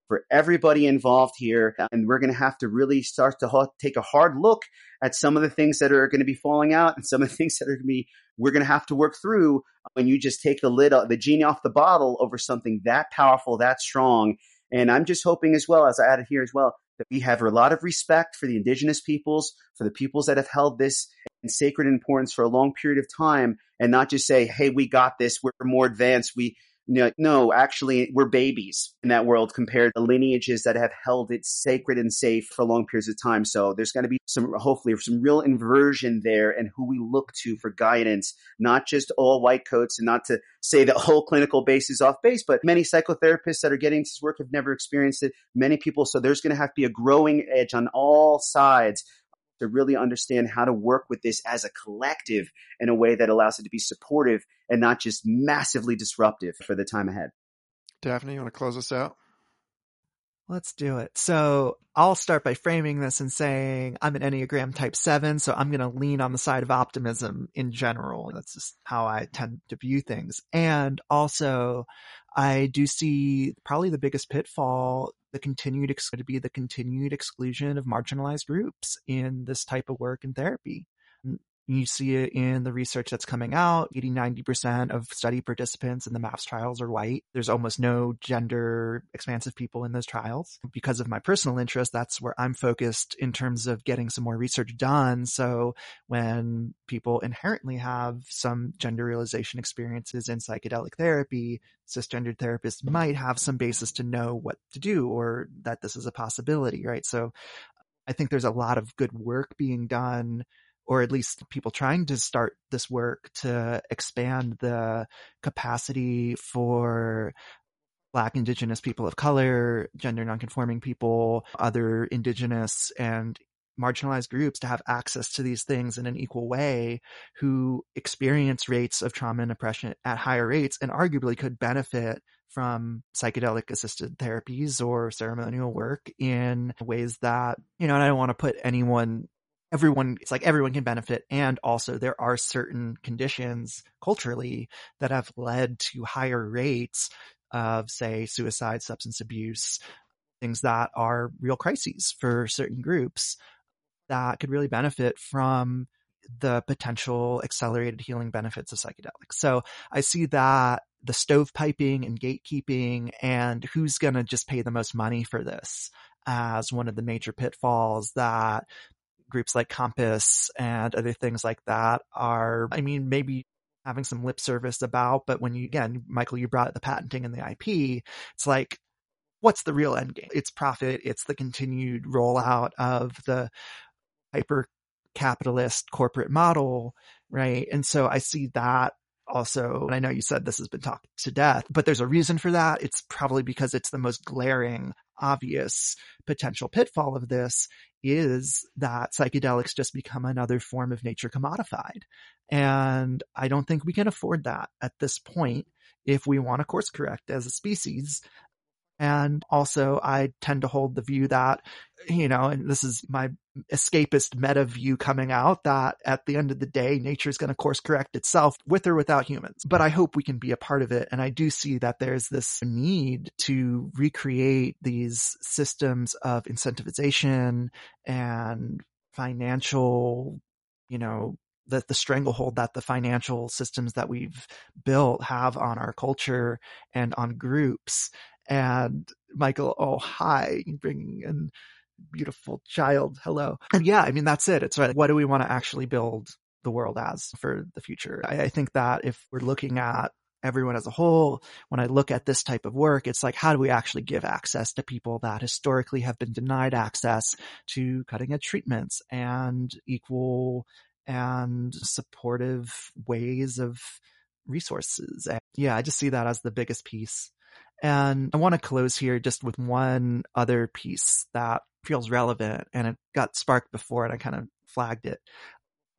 for everybody involved here. And we're going to have to really start to take a hard look at some of the things that are going to be falling out and some of the things that are going to be, we're going to have to work through when you just take the lid, the genie off the bottle over something that powerful, that strong. And I'm just hoping as well, as I added here as well, that we have a lot of respect for the indigenous peoples, for the peoples that have held this in sacred importance for a long period of time, and not just say, "Hey, we got this. We're more advanced. We no, actually, we're babies in that world compared to lineages that have held it sacred and safe for long periods of time. So there's going to be some, hopefully, some real inversion there and who we look to for guidance, not just all white coats and not to say the whole clinical base is off base, but many psychotherapists that are getting this work have never experienced it. Many people. So there's going to have to be a growing edge on all sides to really understand how to work with this as a collective in a way that allows it to be supportive and not just massively disruptive for the time ahead. Daphne, you want to close us out? Let's do it. So I'll start by framing this and saying I'm an Enneagram type seven, so I'm going to lean on the side of optimism in general. That's just how I tend to view things. And also I do see probably the biggest pitfall the continued ex- to be the continued exclusion of marginalized groups in this type of work and therapy. You see it in the research that's coming out. 80, 90% of study participants in the MAPS trials are white. There's almost no gender expansive people in those trials. Because of my personal interest, that's where I'm focused in terms of getting some more research done. So when people inherently have some gender realization experiences in psychedelic therapy, cisgendered therapists might have some basis to know what to do or that this is a possibility, right? So I think there's a lot of good work being done or at least people trying to start this work to expand the capacity for Black, Indigenous people of color, gender nonconforming people, other Indigenous and marginalized groups to have access to these things in an equal way who experience rates of trauma and oppression at higher rates and arguably could benefit from psychedelic assisted therapies or ceremonial work in ways that, you know, and I don't want to put anyone everyone it's like everyone can benefit. And also there are certain conditions culturally that have led to higher rates of say suicide substance abuse things that are real crises for certain groups that could really benefit from the potential accelerated healing benefits of psychedelics. So i see that the stovepiping and gatekeeping and who's going to just pay the most money for this as one of the major pitfalls that groups like Compass and other things like that are, I mean, maybe having some lip service about, but when you, again, Michael, you brought the patenting and the IP, it's like, what's the real end game? It's profit. It's the continued rollout of the hyper capitalist corporate model, right? And so I see that also, and I know you said this has been talked to death, but there's a reason for that. It's probably because it's the most glaring, obvious potential pitfall of this is that psychedelics just become another form of nature commodified. And I don't think we can afford that at this point if we want to course correct as a species. And also I tend to hold the view that, you know, and this is my escapist meta view coming out that at the end of the day, nature is going to course correct itself with or without humans. But I hope we can be a part of it. And I do see that there's this need to recreate these systems of incentivization and financial, you know, the, the stranglehold that the financial systems that we've built have on our culture and on groups. And Michael, oh, hi, bringing in beautiful child. Hello. And yeah, I mean, that's it. It's right. What do we want to actually build the world as for the future? I, I think that if we're looking at everyone as a whole, when I look at this type of work, it's like, how do we actually give access to people that historically have been denied access to cutting edge treatments and equal and supportive ways of resources? And yeah, I just see that as the biggest piece. And I want to close here just with one other piece that feels relevant and it got sparked before and I kind of flagged it.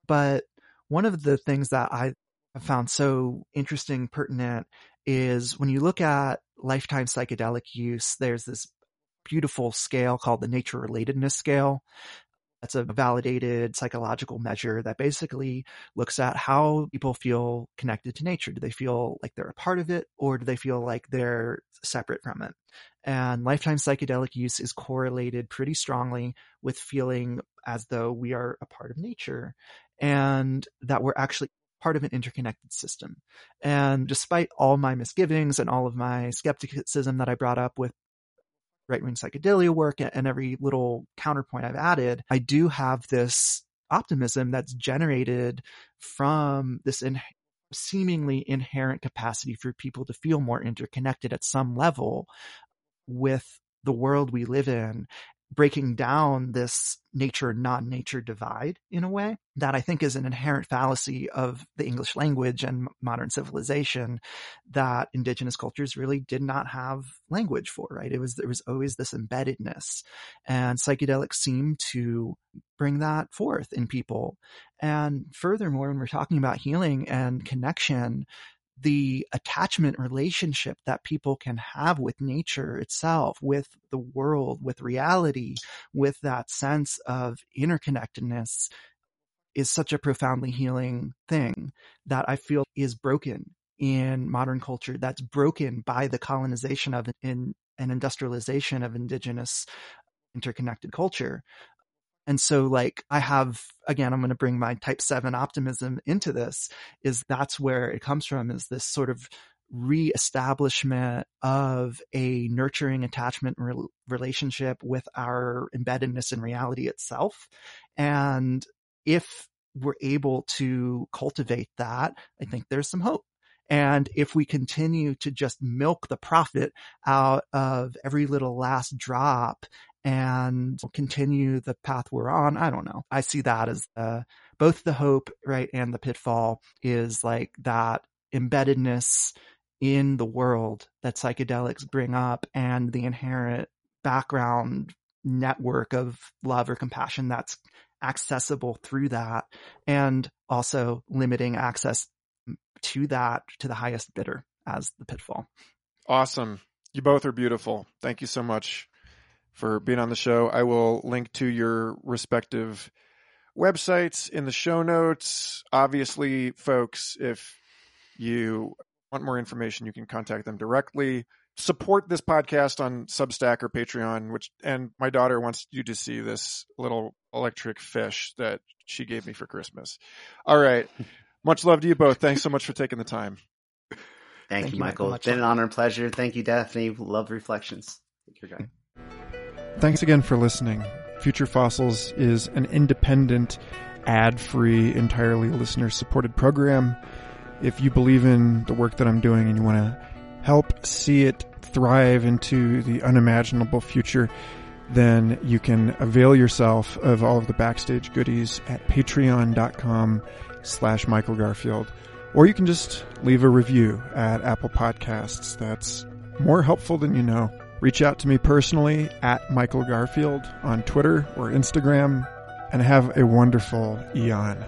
But one of the things that I found so interesting, pertinent is when you look at lifetime psychedelic use, there's this beautiful scale called the nature relatedness scale that's a validated psychological measure that basically looks at how people feel connected to nature. Do they feel like they're a part of it or do they feel like they're separate from it? And lifetime psychedelic use is correlated pretty strongly with feeling as though we are a part of nature and that we're actually part of an interconnected system. And despite all my misgivings and all of my skepticism that I brought up with right wing psychedelia work and every little counterpoint I've added, I do have this optimism that's generated from this in- seemingly inherent capacity for people to feel more interconnected at some level with the world we live in breaking down this nature non-nature divide in a way that I think is an inherent fallacy of the English language and modern civilization that indigenous cultures really did not have language for, right? It was, there was always this embeddedness and psychedelics seem to bring that forth in people. And furthermore, when we're talking about healing and connection, the attachment relationship that people can have with nature itself, with the world, with reality, with that sense of interconnectedness is such a profoundly healing thing that I feel is broken in modern culture. That's broken by the colonization of in, and industrialization of indigenous interconnected culture. And so like I have, again, I'm going to bring my type seven optimism into this is that's where it comes from is this sort of reestablishment of a nurturing attachment re- relationship with our embeddedness in reality itself. And if we're able to cultivate that, I think there's some hope. And if we continue to just milk the profit out of every little last drop and continue the path we're on. I don't know. I see that as uh, both the hope, right, and the pitfall is like that embeddedness in the world that psychedelics bring up and the inherent background network of love or compassion that's accessible through that and also limiting access to that to the highest bidder as the pitfall. Awesome. You both are beautiful. Thank you so much for being on the show. I will link to your respective websites in the show notes. Obviously, folks, if you want more information, you can contact them directly. Support this podcast on Substack or Patreon, which, and my daughter wants you to see this little electric fish that she gave me for Christmas. All right. Much love to you both. Thanks so much for taking the time. Thank, Thank you, Michael. It's been an honor and pleasure. Thank you, Daphne. Love reflections. Take care, guy. Thanks again for listening. Future Fossils is an independent, ad free, entirely listener supported program. If you believe in the work that I'm doing and you want to help see it thrive into the unimaginable future, then you can avail yourself of all of the backstage goodies at patreon.com slash Michael Garfield. Or you can just leave a review at Apple Podcasts. That's more helpful than you know. Reach out to me personally at Michael Garfield on Twitter or Instagram and have a wonderful eon.